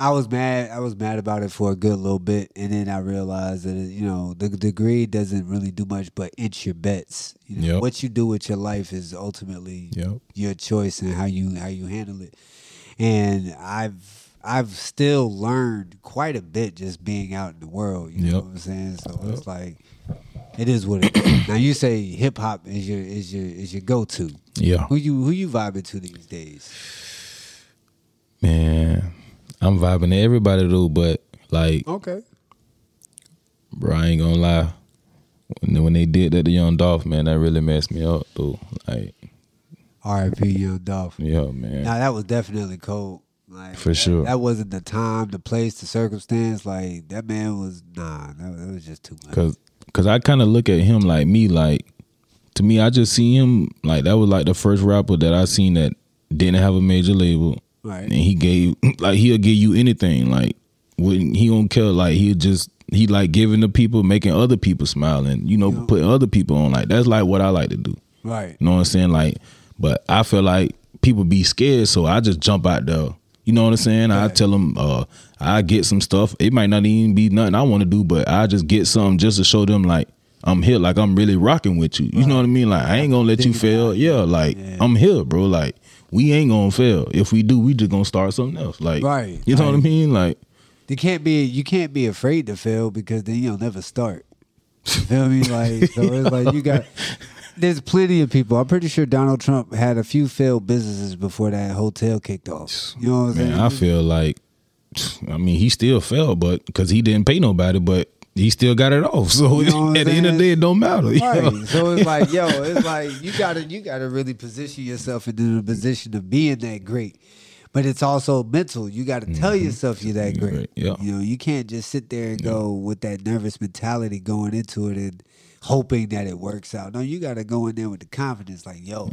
I was mad. I was mad about it for a good little bit, and then I realized that you know the degree doesn't really do much but inch your bets. You know, Yep. what you do with your life is ultimately Yep. your choice and how you how you handle it. And I've I've still learned quite a bit just being out in the world. You know what I'm saying? So it's like it is what it is. now you say hip hop is your is your is your go to. Yeah. Who you who you vibing to these days? Man, I'm vibing to everybody though, but like, Okay. bro, I ain't gonna lie. When, when they did that to Young Dolph, man, that really messed me up though. Like, R.I.P. Young Dolph. yeah, man. Now that was definitely cold. Like For that- sure. That wasn't the time, the place, the circumstance. Like that man was nah. That, that was just too much. Cause, cause I kind of look at him like me, like to me, I just see him like that was like the first rapper that I seen that didn't have a major label, Right. and he gave like he'll give you anything, like when he don't care, like he'll just he like giving the people, making other people smile, and you know Yeah. putting other people on. Like that's like what I like to do. Right. You know what I'm saying? Like, but I feel like people be scared, so I just jump out there. You know what I'm saying? I tell them, uh, I get some stuff. It might not even be nothing I want to do, but I just get something just to show them like I'm here, like I'm really rocking with you. You know what I mean? Like I ain't gonna let you fail. Yeah, like Yeah. I'm here, bro. Like we ain't gonna fail. If we do, we just gonna start something else. Like, Right, You know what I mean? Like, You can't be you can't be afraid to fail because then you'll never start. You feel me? Like so it's like you got there's plenty of people. I'm pretty sure Donald Trump had a few failed businesses before that hotel kicked off. You know what I'm saying? man, I feel like, I mean, he still failed, but because he didn't pay nobody, but he still got it off. So You know at the end of the day, it don't matter. Right. know? So it's like, yo, it's like you gotta you gotta really position yourself into the position of being that great. But it's also mental. You gotta tell mm-hmm. yourself you're that great. right, yeah. You know, you can't just sit there and go with that nervous mentality going into it and hoping that it works out. No, you gotta go in there with the confidence, like, yo,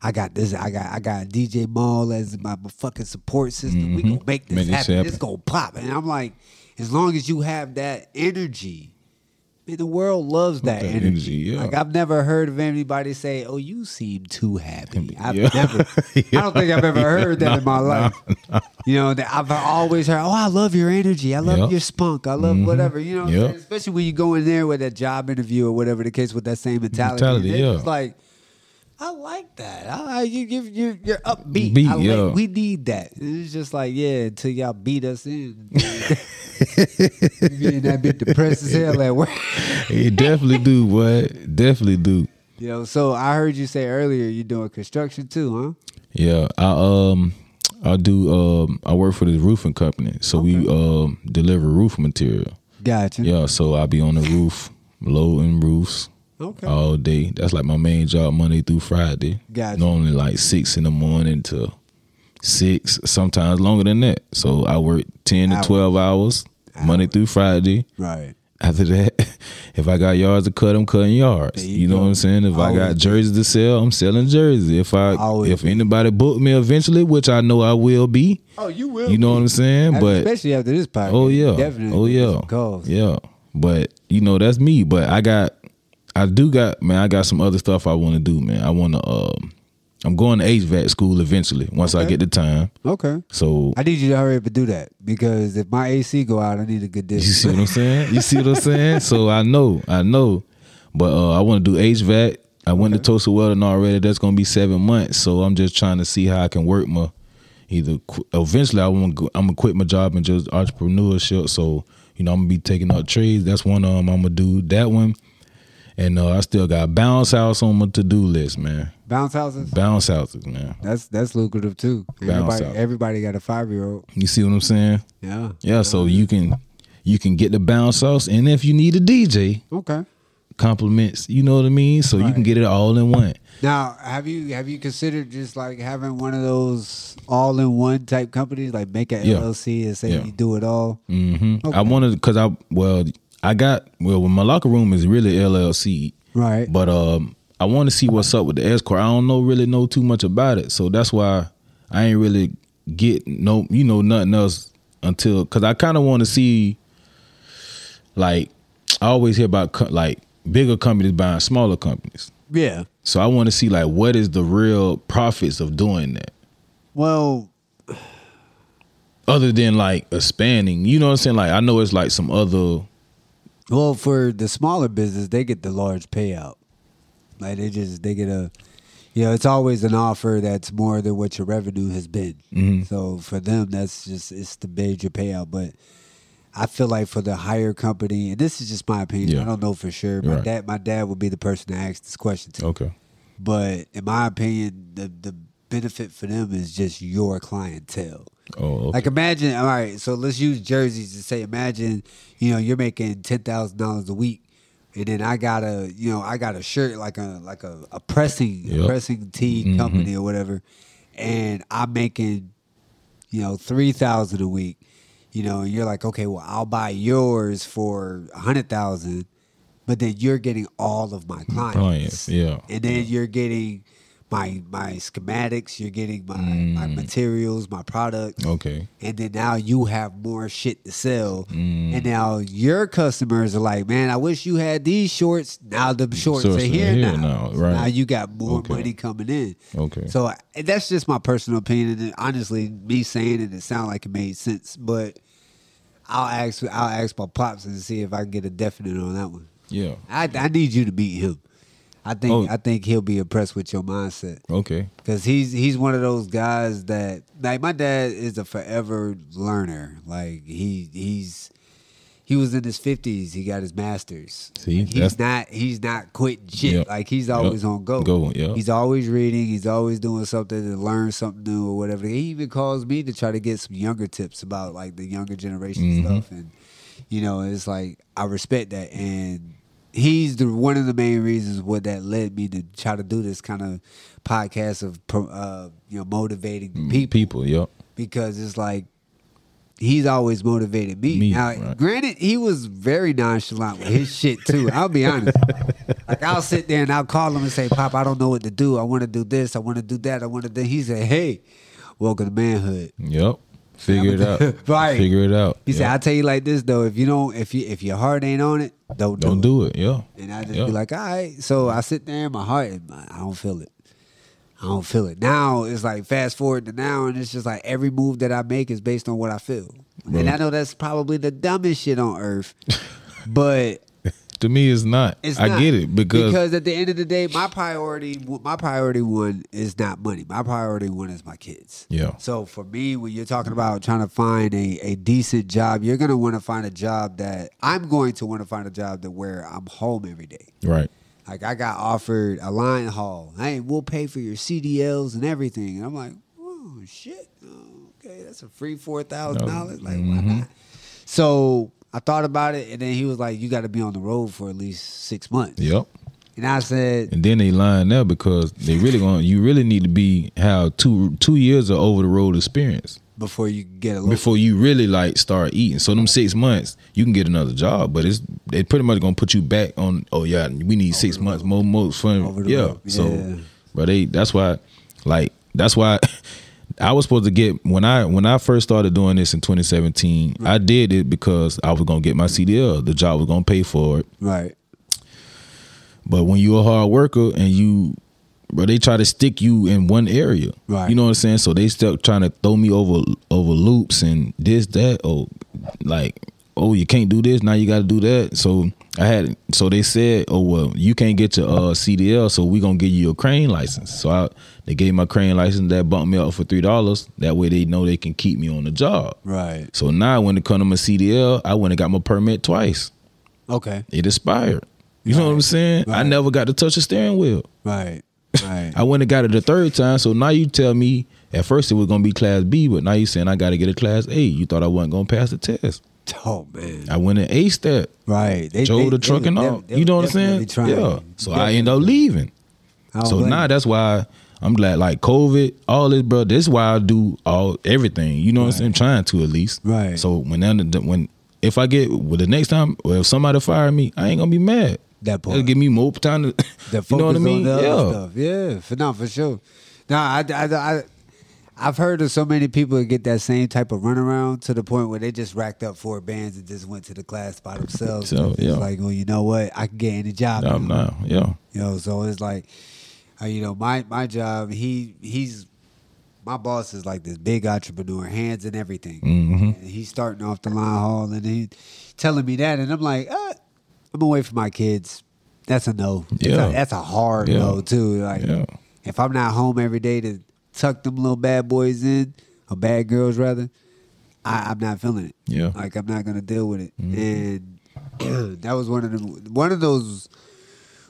I got this, I got I got DJ Mall as my, fucking support system. We gonna make this Mm-hmm. Make happen. happen. It's gonna pop. And I'm like, as long as you have that energy, the world loves that, That energy. energy, yeah. Like I've never heard of anybody say, "Oh, you seem too happy." I've Yeah. never. I don't think I've ever heard that in my life. You know, that I've always heard, "Oh, I love your energy. I love Yep. your spunk. I love mm-hmm. whatever." You know, Yep. especially when you go in there with a job interview or whatever the case with that same mentality. Mentality, And it's like. I like that. I, you, give you, you're upbeat. Beat, I like, yeah. We need that. It's just like, yeah, until y'all beat us in. Being that bit depressed as hell at work. you definitely do, boy. Definitely do. Yo, so I heard you say earlier you're doing construction too, huh? Yeah, I um I do um I work for this roofing company, so we um deliver roof material. Gotcha. Yeah, so I be on the roof loading roofs Okay. all day. That's like my main job, Monday through Friday. Gotcha. Normally like six in the morning to six, sometimes longer than that. So I work ten to twelve hours Monday through Friday. Right. After that, If I got yards to cut, I'm cutting yards. You, you know go. what I'm saying? If I got jerseys to sell, I'm selling jerseys. If I Always if be. anybody book me eventually, which I know I will be, Oh, you will. you know what I'm saying? But especially after this podcast. Oh yeah. definitely. Oh yeah. Yeah. But you know that's me. But I got, I do got man. I got some other stuff I want to do, man. I want to. Um, I'm going to HVAC school eventually once I get the time. Okay. So I need you to hurry up and do that because if my AC go out, I need a good you see what I'm saying? You see what I'm saying? So I know, I know. But uh, I want to do HVAC. I went to Tulsa Welding already. That's gonna be seven months. So I'm just trying to see how I can work my either. Eventually, I want. I'm gonna quit my job and just entrepreneurship. So you know, I'm gonna be taking up trades. That's one of them. I'm gonna do that one. And uh, I still got bounce house on my to do list, man. Bounce houses. Bounce houses, man. That's that's lucrative too. Everybody, everybody got a five year old. You see what I'm saying? Yeah. Yeah. So you can you can get the bounce house, and if you need a DJ, Okay. compliments. You know what I mean? So you can get it all in one. Now, have you have you considered just like having one of those all in one type companies, like make a Yeah. LLC and say Yeah. you do it all? Mm-hmm. Okay. I wanted because I well I got well my locker room is really LLC, Right. but um I want to see what's up with the escort. I don't know really know too much about it, so that's why I ain't really get no you know nothing else until because I kind of want to see like I always hear about co- like bigger companies buying smaller companies. Yeah. So I want to see like what is the real profits of doing that. Well, other than like expanding. You know what I'm saying? Like I know it's like some other well, for the smaller business, they get the large payout. Like they just they get a, you know, it's always an offer that's more than what your revenue has been. Mm-hmm. So for them, that's just it's the major payout. But I feel like for the higher company, and this is just my opinion. Yeah. I don't know for sure. My Right. dad, my dad would be the person to ask this question to. okay. But in my opinion, the the benefit for them is just your clientele. Oh, okay. Like imagine, all right. So let's use jerseys to say. Imagine, you know, you're making ten thousand dollars a week, and then I got a, you know, I got a shirt like a like a, a pressing a Yep. pressing tee Mhm. company or whatever, and I'm making, you know, three thousand a week. You know, and you're like, okay, well, I'll buy yours for a hundred thousand, but then you're getting all of my clients, Clients, yeah. and then you're getting my my schematics, you're getting my my Mm. materials, my products, Okay. and then now you have more shit to sell. Mm. And now your customers are like, man, I wish you had these shorts. Now the shorts, Shorts are here, here now. now, So right. Now you got more Okay. money coming in. Okay. So that's just my personal opinion. And honestly, me saying it, it sounded like it made sense. But I'll ask, I'll ask my pops and see if I can get a definite on that one. Yeah. I, I need you to meet him. I think Oh. I think he'll be impressed with your mindset. Okay. Cause he's he's one of those guys that like my dad is a forever learner. Like he he's he was in his fifties. He got his masters. See, he's not he's not quitting shit. Yep. Like he's Yep. always on go. Go, yeah. He's always reading. He's always doing something to learn something new or whatever. He even calls me to try to get some younger tips about like the younger generation Mm-hmm. stuff. And you know, it's like I respect that and. He's the one of the main reasons what that led me to try to do this kind of podcast of uh, you know motivating Mm, people People. Yep. because it's like he's always motivated me. Me, now, right. granted, he was very nonchalant with his shit too. I'll be honest. like I'll sit there and I'll call him and say, "Pop, I don't know what to do. I want to do this. I want to do that. I want to do." He said, "Hey, welcome to manhood." Yep. Figure it out. Right. Figure it out. He said. "I tell you like this though. If you don't, if you if your heart ain't on it, don't do Don't it." do it. Yeah. And I just Yeah. be like, all right. So I sit there in my heart and I don't feel it. I don't feel it. Now it's like fast forward to now and it's just like every move that I make is based on what I feel. And I know that's probably the dumbest shit on earth. But To me, it's not. it's I not. get it because, because at the end of the day, my priority my priority one is not money. My priority one is my kids. yeah. So for me, when you're talking about trying to find a, a decent job, you're gonna want to find a job that I'm going to want to find a job that where I'm home every day. Right. Like I got offered a line haul. Hey, we'll pay for your CDLs and everything. And I'm like, oh shit. Oh, okay, that's a free four thousand dollars. Like why mm-hmm. not? So I thought about it, and then he was like, "You got to be on the road for at least six months." Yep. And I said, And then they lying there because they really going. You really need to be have two two years of over the road experience. before you get a little. before you really like start eating. So them six months, you can get another job, but it's they pretty much gonna put you back on. Oh yeah, we need six months more, more fun. Over the Yeah. road. Yeah. So, but they that's why, like that's why. I was supposed to get when I when I first started doing this in 2017. I did it because I was gonna get my CDL. The job was gonna pay for it. right. But when you're a hard worker and you, bro, they try to stick you in one area. Right. You know what I'm saying? So they still trying to throw me over over loops and this that. Oh, like oh you can't do this now you got to do that. So I had so they said oh well you can't get your uh, CDL so we gonna give you a crane license. So I they gave my crane license that bumped me up for three dollars. That way they know they can keep me on the job. Right. So now when it come to my CDL, I went and got my permit twice. Okay. It expired. You know what I'm saying? I never got to touch a steering wheel. Right. Right. I went and got it the third time. So now you tell me at first it was gonna be class B, but now you saying I gotta get a class A. You thought I wasn't gonna pass the test. Oh man. I went and aced that. Right. They Drove the truck and all. You know what I'm saying? Yeah. So I end up leaving. So now that's why I'm glad like COVID, all this, bro. This is why I do all everything. You know what I'm saying? trying to at least. Right. So when when if I get well, the next time, well, if somebody fire me, I ain't gonna be mad. That part. That'll give me more time to. you know what I mean? on the other Yeah. stuff. Yeah, for now, for sure. No, I, I, I, I've heard of so many people that get that same type of runaround to the point where they just racked up four bands and just went to the class by themselves. So, it's yeah. like, well, you know what? I can get any job. No, now. no, yeah. You know, so it's like, uh, you know, my my job. He he's my boss is like this big entrepreneur, hands and everything. Mhm. And he's starting off the line haul, and he telling me that, and I'm like, uh, I'm away from my kids. That's a no. That's Yeah. a, that's a hard Yeah. no too. Like, Yeah. if I'm not home every day to tuck them little bad boys in, or bad girls rather, I, I'm not feeling it. Yeah. Mm-hmm. Like I'm not gonna deal with it. And that was one of the one of those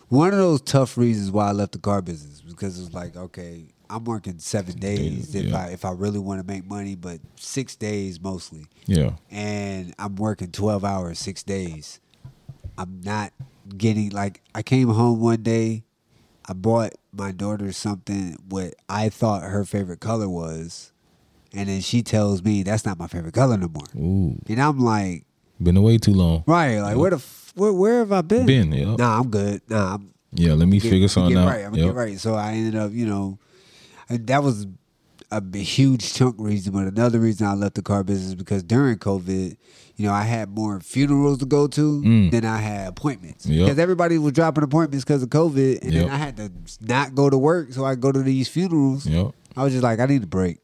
one of those tough reasons why I left the car business because it was like, okay, I'm working seven days if. I if I really want to make money, but six days mostly, Yeah. and I'm working twelve hours six days. I'm not getting like I came home one day, I bought my daughter something what I thought her favorite color was, and then she tells me that's not my favorite color no more, Ooh. and I'm like, Been away too long. right, like where the f- where, where have I been? Been, yeah. Nah, I'm good. Nah, I'm Yeah, let me get- figure something out. Right, I'm Yep. get right. So I ended up, you know, and that was a huge chunk reason. But another reason I left the car business because during COVID, you know, I had more funerals to go to Mm. than I had appointments Yep. because everybody was dropping appointments because of COVID, and Yep. then I had to not go to work so I go to these funerals. Yep. I was just like, I need a break.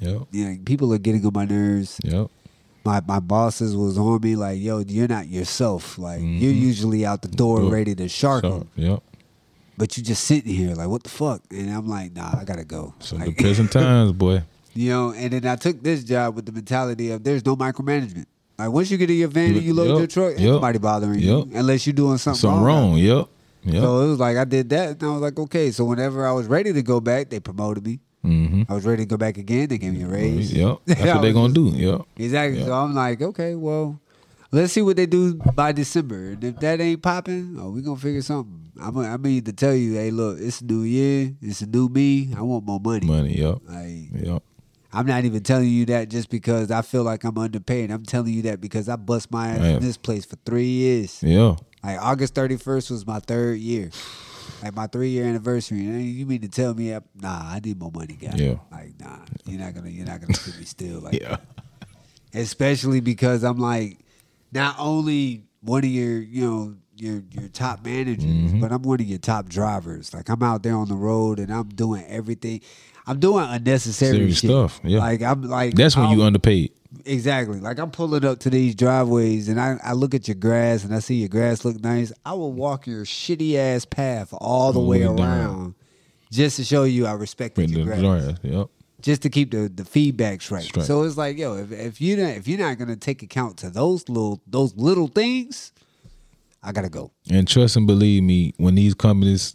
Yep. Know, people are getting on my nerves Yep. my my bosses was on me like, yo, you're not yourself. Like you're Mhm. usually out the door ready to shark yep. but you just sitting here like, what the fuck? And I'm like, nah, I gotta go. So Like, the present times, boy. you know. And then I took this job with the mentality of there's no micromanagement. Like once you get in your van and you load Yep. your truck, ain't Yep. nobody bothering you unless you're doing something, Something wrong. Yep. Yep. So it was like I did that, and I was like, okay. So whenever I was ready to go back, they promoted me. mm-hmm. I was ready to go back again. They gave me a raise. Yep. That's what they're gonna do. Yep. Exactly. So I'm like, okay, well, let's see what they do by December. And if that ain't popping, oh, we gonna figure something. I'm I'm gonna tell you, hey, look, it's a new year, it's a new me. I want more money. Money. Yep. Like, Yep. I'm not even telling you that just because I feel like I'm underpaid. I'm telling you that because I bust my ass in this place for three years. Yeah. Like August 31st was my third year. Like my three year anniversary. And you mean to tell me, I- nah, I need more money, guy. Yeah. Like, nah, you're not gonna, you're not gonna keep me still. Like, Yeah. especially because I'm like not only one of your you know your your top managers, Mm-hmm. but I'm one of your top drivers. Like I'm out there on the road and I'm doing everything. I'm doing unnecessary shit. stuff, yeah. Like I'm like That's when you I'll- underpaid. exactly like I'm pulling up to these driveways and I, I look at your grass and I see your grass look nice. I will walk your shitty ass path all the All way way around just to show you I respect your the grass grass. Yep. just to keep the, the feedback straight. Straight. So it's like, yo, if, if you not if you're not gonna take account to those little those little things, I gotta go. And trust and believe me, when these companies,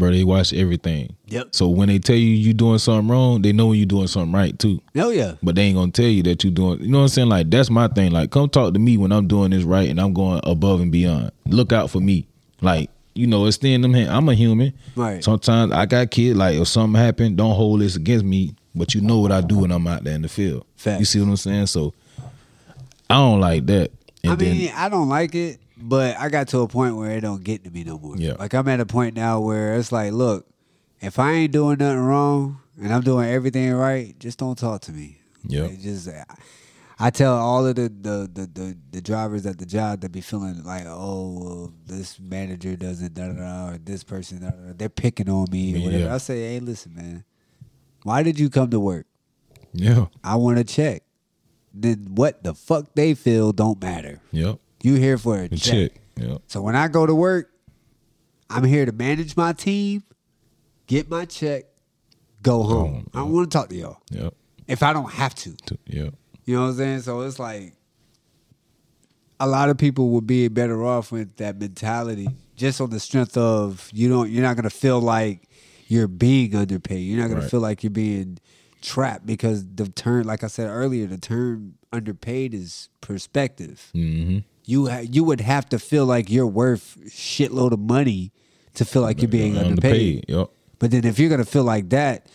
bro, they watch everything. Yep. So when they tell you you doing something wrong, they know when you doing something right too. Oh yeah, But they ain't gonna tell you that you doing. You know what I'm saying? Like that's my thing. Like come talk to me when I'm doing this right and I'm going above and beyond. Look out for me. Like you know, extend them hand. I'm a human. Right. Sometimes I got kids. Like if something happened, don't hold this against me. but you know what I do when I'm out there in the field. Facts. You see what I'm saying? So I don't like that. And I then mean, I don't like it, but I got to a point where it don't get to me no more. Yeah. Like I'm at a point now where it's like, look, if I ain't doing nothing wrong and I'm doing everything right, just don't talk to me. Yeah. Like, just I tell all of the the, the the the drivers at the job that be feeling like, oh, well, this manager doesn't da da da, or this person, da, da, they're picking on me or Yeah. whatever. I say, hey, listen, man, why did you come to work? yeah, I want to check. Then what the fuck they feel don't matter. yep. You here for a The check. Yep. So when I go to work, I'm here to manage my team, get my check, go home. home, I don't want to talk to y'all Yep. if I don't have to. Yep. You know what I'm saying? So it's like a lot of people would be better off with that mentality just on the strength of you don't you're not gonna feel like you're being underpaid. You're not gonna Right. feel like you're being trapped because the term like I said earlier, the term underpaid is perspective. Mm-hmm. You ha- you would have to feel like you're worth shitload of money to feel like you're being underpaid. Yep. But then if you're gonna feel like that,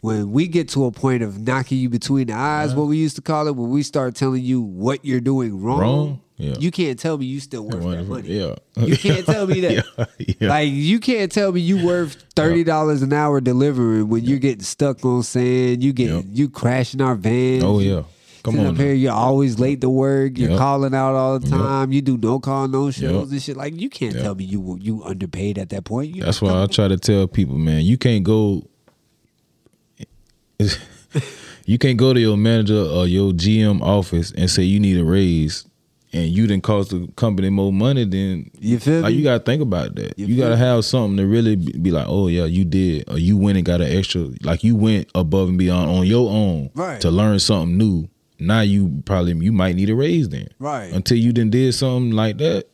when we get to a point of knocking you between the eyes, what we used to call it, when we start telling you what you're doing wrong, Wrong? Yeah. you can't tell me you still worth that money. Yeah. You can't tell me that. yeah. yeah. Like you can't tell me you worth thirty dollars an hour delivering when you're getting stuck on sand, you get Yep. you crashing our van. oh yeah. Come Sitting on. up here, you're always late to work. You're Yep. calling out all the Yep. time. You do no call, no shows Yep. and shit. Like you can't Yep. tell me you you underpaid at that point. You That's why I try to tell people, man, you can't go. you can't go to your manager or your GM office and say you need a raise, and you didn't cost the company more money. Then You feel like me? you gotta think about that. You You, gotta me? have something to really be like, oh yeah, you did, or you went and got an extra. Like you went above and beyond on your own Right. to learn something new. Now you probably you might need a raise then, Right. Until you didn't did something like that.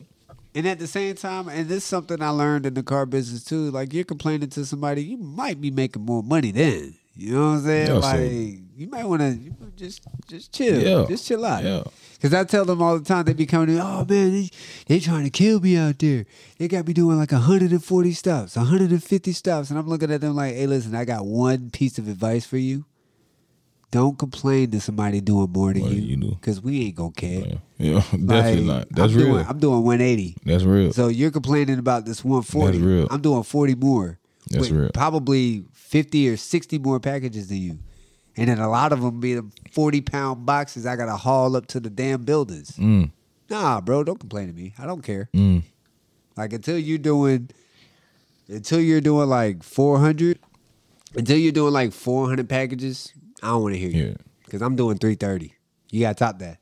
And at the same time, and this is something I learned in the car business too. Like you're complaining to somebody, you might be making more money then. You know what I'm saying? Yeah, so- like you might want to just just chill, Yeah. just chill out. Yeah. Cause I tell them all the time, they be coming to me, oh man, they, they trying to kill me out there. They got me doing like 140 stops, 150 stops, and I'm looking at them like, hey, listen, I got one piece of advice for you. Don't complain to somebody doing more than More you, than you do. cause we ain't gonna care. Yeah, yeah definitely Like, not. That's I'm real. Doing, I'm doing 180. That's real. So you're complaining about this 140. That's real. I'm doing 40 more. That's real. Probably 50 or 60 more packages than you. And then a lot of them be the 40 pound boxes I got to haul up to the damn buildings. Mm, Nah, bro, don't complain to me. I don't care. mm. Like until you're doing, until you're doing like 400, until you're doing like 400 packages, I don't want to hear you. Yeah. Because I'm doing 330. You got to top that.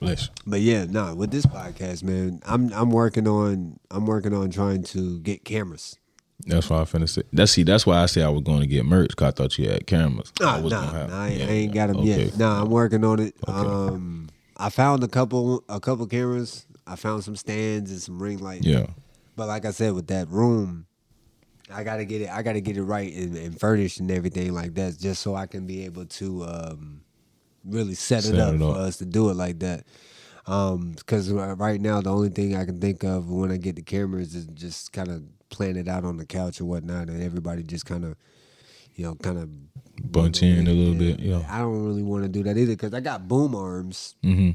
Bless. But yeah, no, with this podcast, man, I'm I'm working on I'm working on trying to get cameras. That's why I finna say. That's see. That's why I say I was going to get merch. Cause I thought you had cameras. Nah, I nah, nah, I, ain't- yeah, I ain't got them okay. yet. Nah, I'm working on it. Um, I found a couple a couple cameras. I found some stands and some ring lights. Yeah. But like I said, with that room, I gotta get it. I gotta get it right and, and furnished and everything like that, just so I can be able to um, really set, it up it for us to do it like that. Because right now, the only thing I can think of when I get the cameras is just kind of plan it out on the couch or whatnot, and everybody just kind of, you know, kind of Bunch in a little bit. Yeah. I don't really want to do that either because I got boom arms Mm-hmm.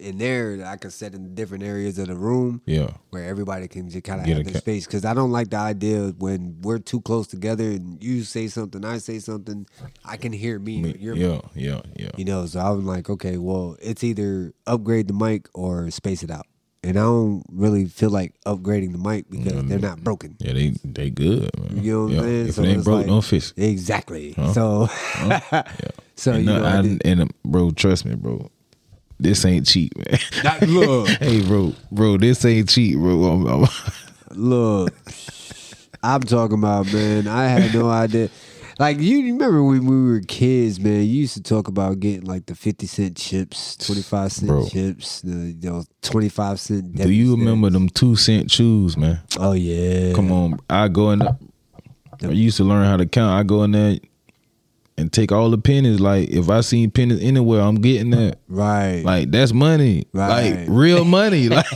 in there that I can set in different areas of the room Yeah. where everybody can just kind of Get have their ca- space. Because I don't like the idea when we're too close together and you say something, I say something, I can hear me. your Yeah. Yeah. Yeah. You know, so I'm like, okay, well, it's either upgrade the mic or space it out. And I don't really feel like upgrading the mic because they're not broken. Yeah. They they good. Man. You know what. I'm saying? If So it ain't broke, like- don't fix it. Exactly. Huh? So, Yeah. so and, you no, know, I I, did- and uh, bro, trust me, bro. This ain't cheap, man. Nah, look. hey, bro, bro, this ain't cheap, bro. I'm- I'm- Look, I'm talking about, man. I had no idea. Like you remember when we were kids, man? You used to talk about getting like the fifty cent chips, twenty five cent Bro. chips, the you know twenty five cent. Do you remember them two cent shoes, man? Oh yeah. Come on, I go in. there- I used to learn how to count. I go in there, and take all the pennies. Like if I seen pennies anywhere, I'm getting that. Right. Like that's money. Right. Like real money. like,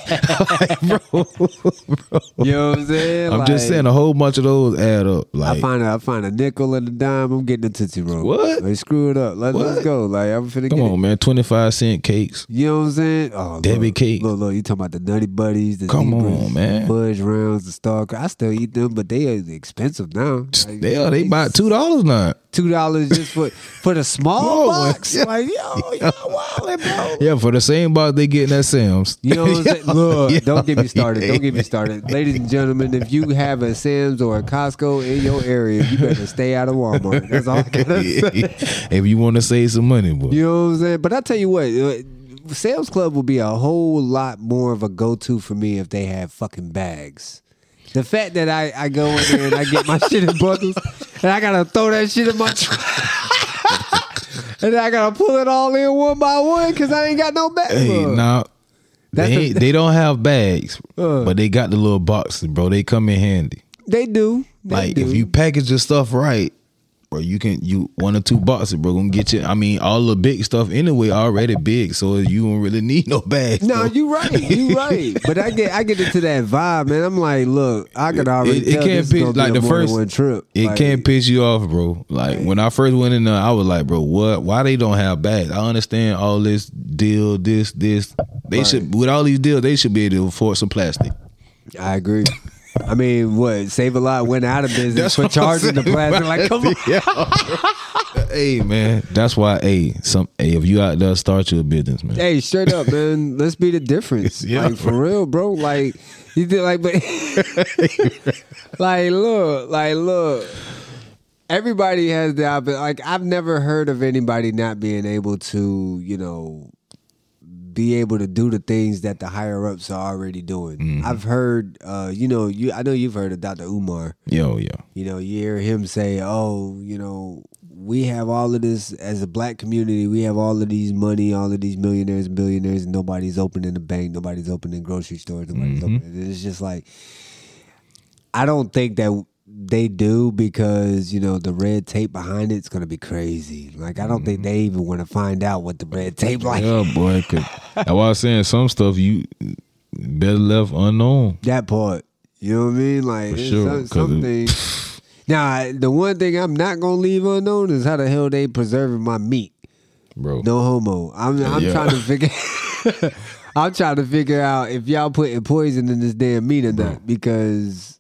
like, bro, bro. you know what I'm saying? I'm just Like, saying a whole bunch of those add up. Like I find a, I find a nickel and a dime. I'm getting a tootsie roll. What? Like, screw it up. Let, Let's go. Like I'm finna come on, it. man. Twenty five cent cakes. You know what I'm saying? Oh, Debbie look, cake. Look, look, you talking about the Nutty Buddies? The Come Zebras, on, man. the Fudge rounds, the Star. I still eat them, but they are expensive now. Like, They are they about two dollars now. Two dollars just for for the small box. Yeah. Like yo, y'all wildin', bro. Yeah, for the same box they getting at Sam's. You know what I'm saying? Look, don't get me started. Don't get me started. Ladies and gentlemen, if you have a Sam's or a Costco in your area, you better stay out of Walmart. That's all I gotta say. if you want to save some money, boy. You know what I'm saying? But I tell you what, uh, Sam's Club will be a whole lot more of a go to for me if they have fucking bags. The fact that I, I go in there and I get my shit in bundles and I gotta throw that shit in my truck. and I gotta pull it all in one by one because I ain't got no bag. Hey, now That's they they don't have bags, Uh. but they got the little boxes, bro. They come in handy. They do. They Like do. if you package your stuff right, bro, you can you one or two boxes, bro, gonna get you. I mean, all the big stuff anyway already big, so you don't really need no bags. No, bro. you right. You right. But I get I get into that vibe, man. I'm like, look, I could already It- it can't piss- like the first- one trip. It Like, can't piss you off, bro. Like when I first went in there, I was like, bro, what? Why they don't have bags? I understand all this deal, this, this. They Right. should with all these deals, they should be able to afford some plastic. I agree. I mean, what? Save a lot went out of business for charging the plastic. Like, come on. hey man, that's why. Hey, some. Hey, if you out there, start your business, man. Hey, straight up, man. Let's be the difference. Yeah. Like for real, bro. Like you did like but like look, like look. Everybody has the opposite. Like I've never heard of anybody not being able to, you know, be able to do the things that the higher ups are already doing. Mm-hmm. I've heard uh, you know, you I know you've heard of Dr. Umar. Yo, yo. You know, you hear him say, "Oh, you know, we have all of this as a black community. We have all of these money, all of these millionaires and billionaires, and nobody's opening the bank, nobody's opening grocery stores, nobody's Mm-hmm. opening." It's just like I don't think that they do because you know the red tape behind it's gonna be crazy. Like I don't think mm-hmm. they even want to find out what the red tape like. Yeah, boy. Cause that's why I was saying some stuff you better left unknown. That part. You know what I mean? Like For sure, some, something. now, the one thing I'm not gonna leave unknown is how the hell they preserving my meat. Bro. No homo. I'm I'm Yeah. trying to figure. I'm trying to figure out if y'all putting poison in this damn meat or not because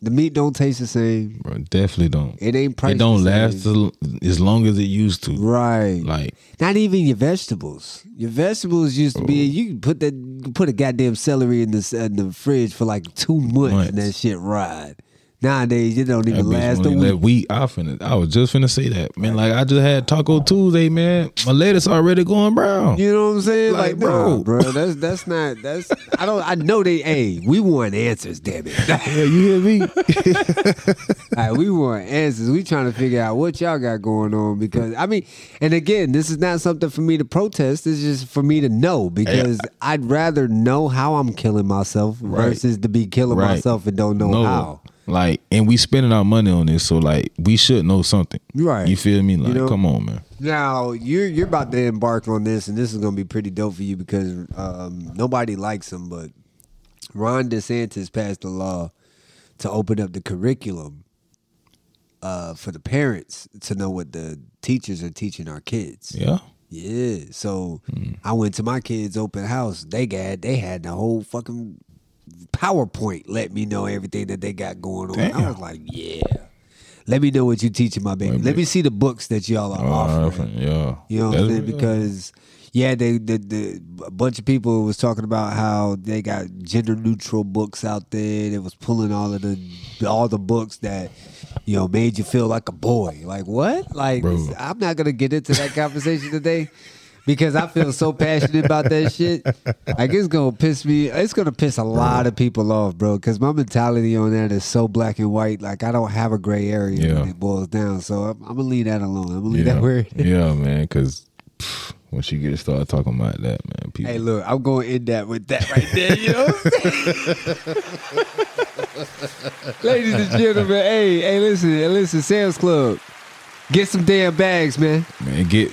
the meat don't taste the same. Bro, definitely don't. It ain't priced It don't last as, as long as it used to. Right. Like Not even your vegetables. Your vegetables used to be oh. you can put that can put a goddamn celery in the in the fridge for like two months, Months. and that shit ride. Nowadays, it don't even last a only week. I finna. I was just finna say that, man. Like I just had Taco Tuesday, man. My lettuce already going brown. You know what I'm saying? Like, Like, bro. bro, bro, that's that's not that's. I don't. I know they. Hey, we want answers, damn it. Yeah, you hear me? All right, we want answers. We trying to figure out what y'all got going on because I mean, and again, this is not something for me to protest. It's just for me to know because I'd rather know how I'm killing myself Right. versus to be killing Right. myself and don't know No. how. Like, and we spending our money on this, so like we should know something. Right. You feel me? Like, know? come on, man. Now you're you're about to embark on this, and this is gonna be pretty dope for you because um, nobody likes him, but Ron DeSantis passed a law to open up the curriculum uh, for the parents to know what the teachers are teaching our kids. Yeah. Yeah. So Hmm. I went to my kids' open house. They got they had the whole fucking PowerPoint let me know everything that they got going on. I was like, yeah. Let me know what you're teaching my baby. Wait a Let me see the books that y'all are Oh, offering. yeah. You know what I'm saying? Because yeah, they the, the a bunch of people was talking about how they got gender neutral books out there. They was pulling all of the all the books that you know made you feel like a boy. Like what? Like Bro. I'm not gonna get into that conversation today. Because I feel so passionate about that shit, like it's gonna piss me. It's gonna piss a lot of people off, bro. Because my mentality on that is so black and white. Like I don't have a gray area Yeah. when it boils down. So I'm, I'm gonna leave that alone. I'm gonna leave yeah. that where. yeah, man. Because once you get started talking about that, man, people. Hey, look, I'm going end that with that right there. You know, what I'm ladies and gentlemen. Hey, hey, listen, listen, Sam's Club. Get some damn bags, man. Man, get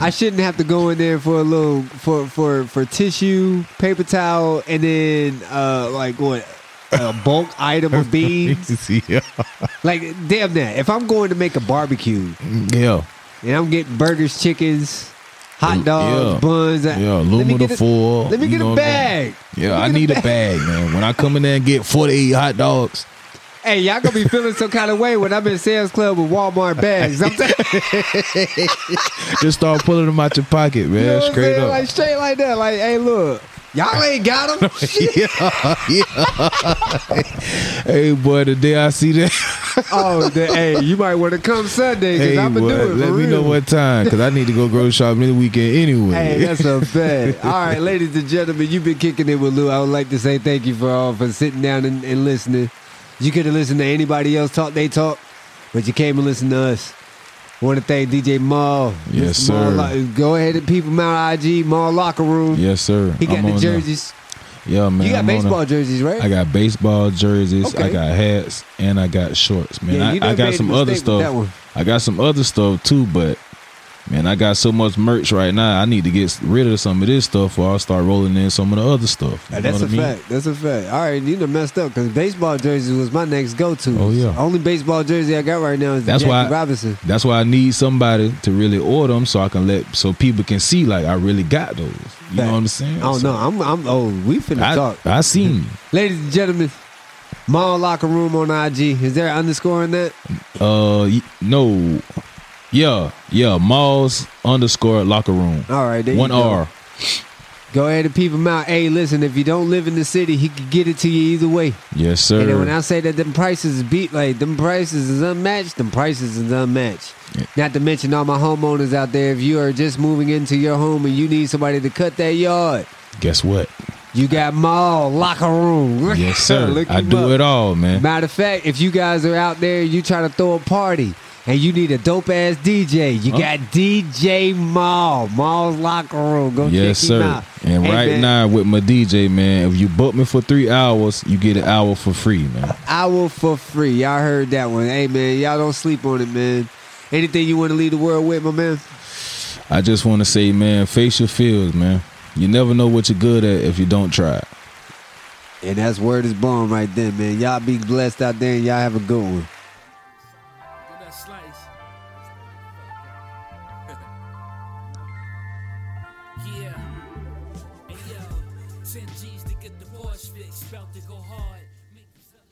I shouldn't have to go in there for a little for for for tissue, paper towel, and then uh like what a bulk item of beans. yeah. Like damn that. If I'm going to make a barbecue Yeah. and I'm getting burgers, chickens, hot dogs, Yeah. buns, Yeah, let me aluminum get a- foil. Let me get a what I'm saying? bag. Yeah, I need a bag, man. When I come in there and get 48 hot dogs, Hey, y'all gonna be feeling some kind of way when I'm in Sam's Club with Walmart bags. I'm saying, just start pulling them out your pocket, man. you know straight up. like straight like that. Like, hey, look, y'all ain't got them. yeah, yeah. hey, boy, the day I see that, oh, the, hey, you might want to come Sunday because hey, I'm gonna do it. let me know what time, because I need to go grocery shopping this weekend anyway. Hey, that's a fact. All right, ladies and gentlemen, you've been kicking it with Lou. I would like to say thank you for all for sitting down and, and listening. You could have listened to anybody else talk they talk, but you came and listened to us. Want to thank DJ Mall. Yes, Mr. Mall sir. Lo- Go ahead and people him out IG Mall Locker Room. yes, sir. He got I'm the jerseys. there. Yeah, man. you got I'm baseball there. jerseys, right? I got baseball jerseys. Okay. I got hats, and I got shorts, man. Yeah, I, I got some other mistake with that stuff. I got some other stuff too, but man, I got so much merch right now. I need to get rid of some of this stuff, or I'll start rolling in some of the other stuff. That's a I mean? fact. That's a fact. All right, you done messed up because baseball jerseys was my next go-to. Oh, yeah. Only baseball jersey I got right now is That's Jackie why- Robinson. That's why I need somebody to really order them, so I can let so people can see like I really got those. You know what I'm saying? Oh So no, I'm I'm old. We finna I, talk. I seen you. Ladies and gentlemen, Mall Locker Room on IG. Is there an underscore in that? Uh, no, yeah, yeah. Malls underscore locker room. All right, there One go. R. Go ahead and peep him out. Hey, listen, if you don't live in the city, he can get it to you either way. Yes, sir. And when. I say that them prices beat, like them prices is unmatched, them prices is unmatched. Yeah. Not to mention all my homeowners out there. If you are just moving into your home and you need somebody to cut that yard, Guess what? you got Mall Locker Room. Yes, sir. I do up. it all, man. Matter of fact, if you guys are out there, you try to throw a party and you need a dope ass DJ, you Huh? got DJ Mall, Mall's Locker Room. Go Yes, check him sir. out. And Hey, right man, now with my DJ, man, if you book me for three hours, you get an hour for free, man. hour for free. Y'all heard that one. Hey man, y'all don't sleep on it, man. Anything you want to leave the world with, my man? I just want to say, man, face your fears, man. You never know what you're good at if you don't try. it. And that's word is born right then, man. Y'all be blessed out there and y'all have a good one.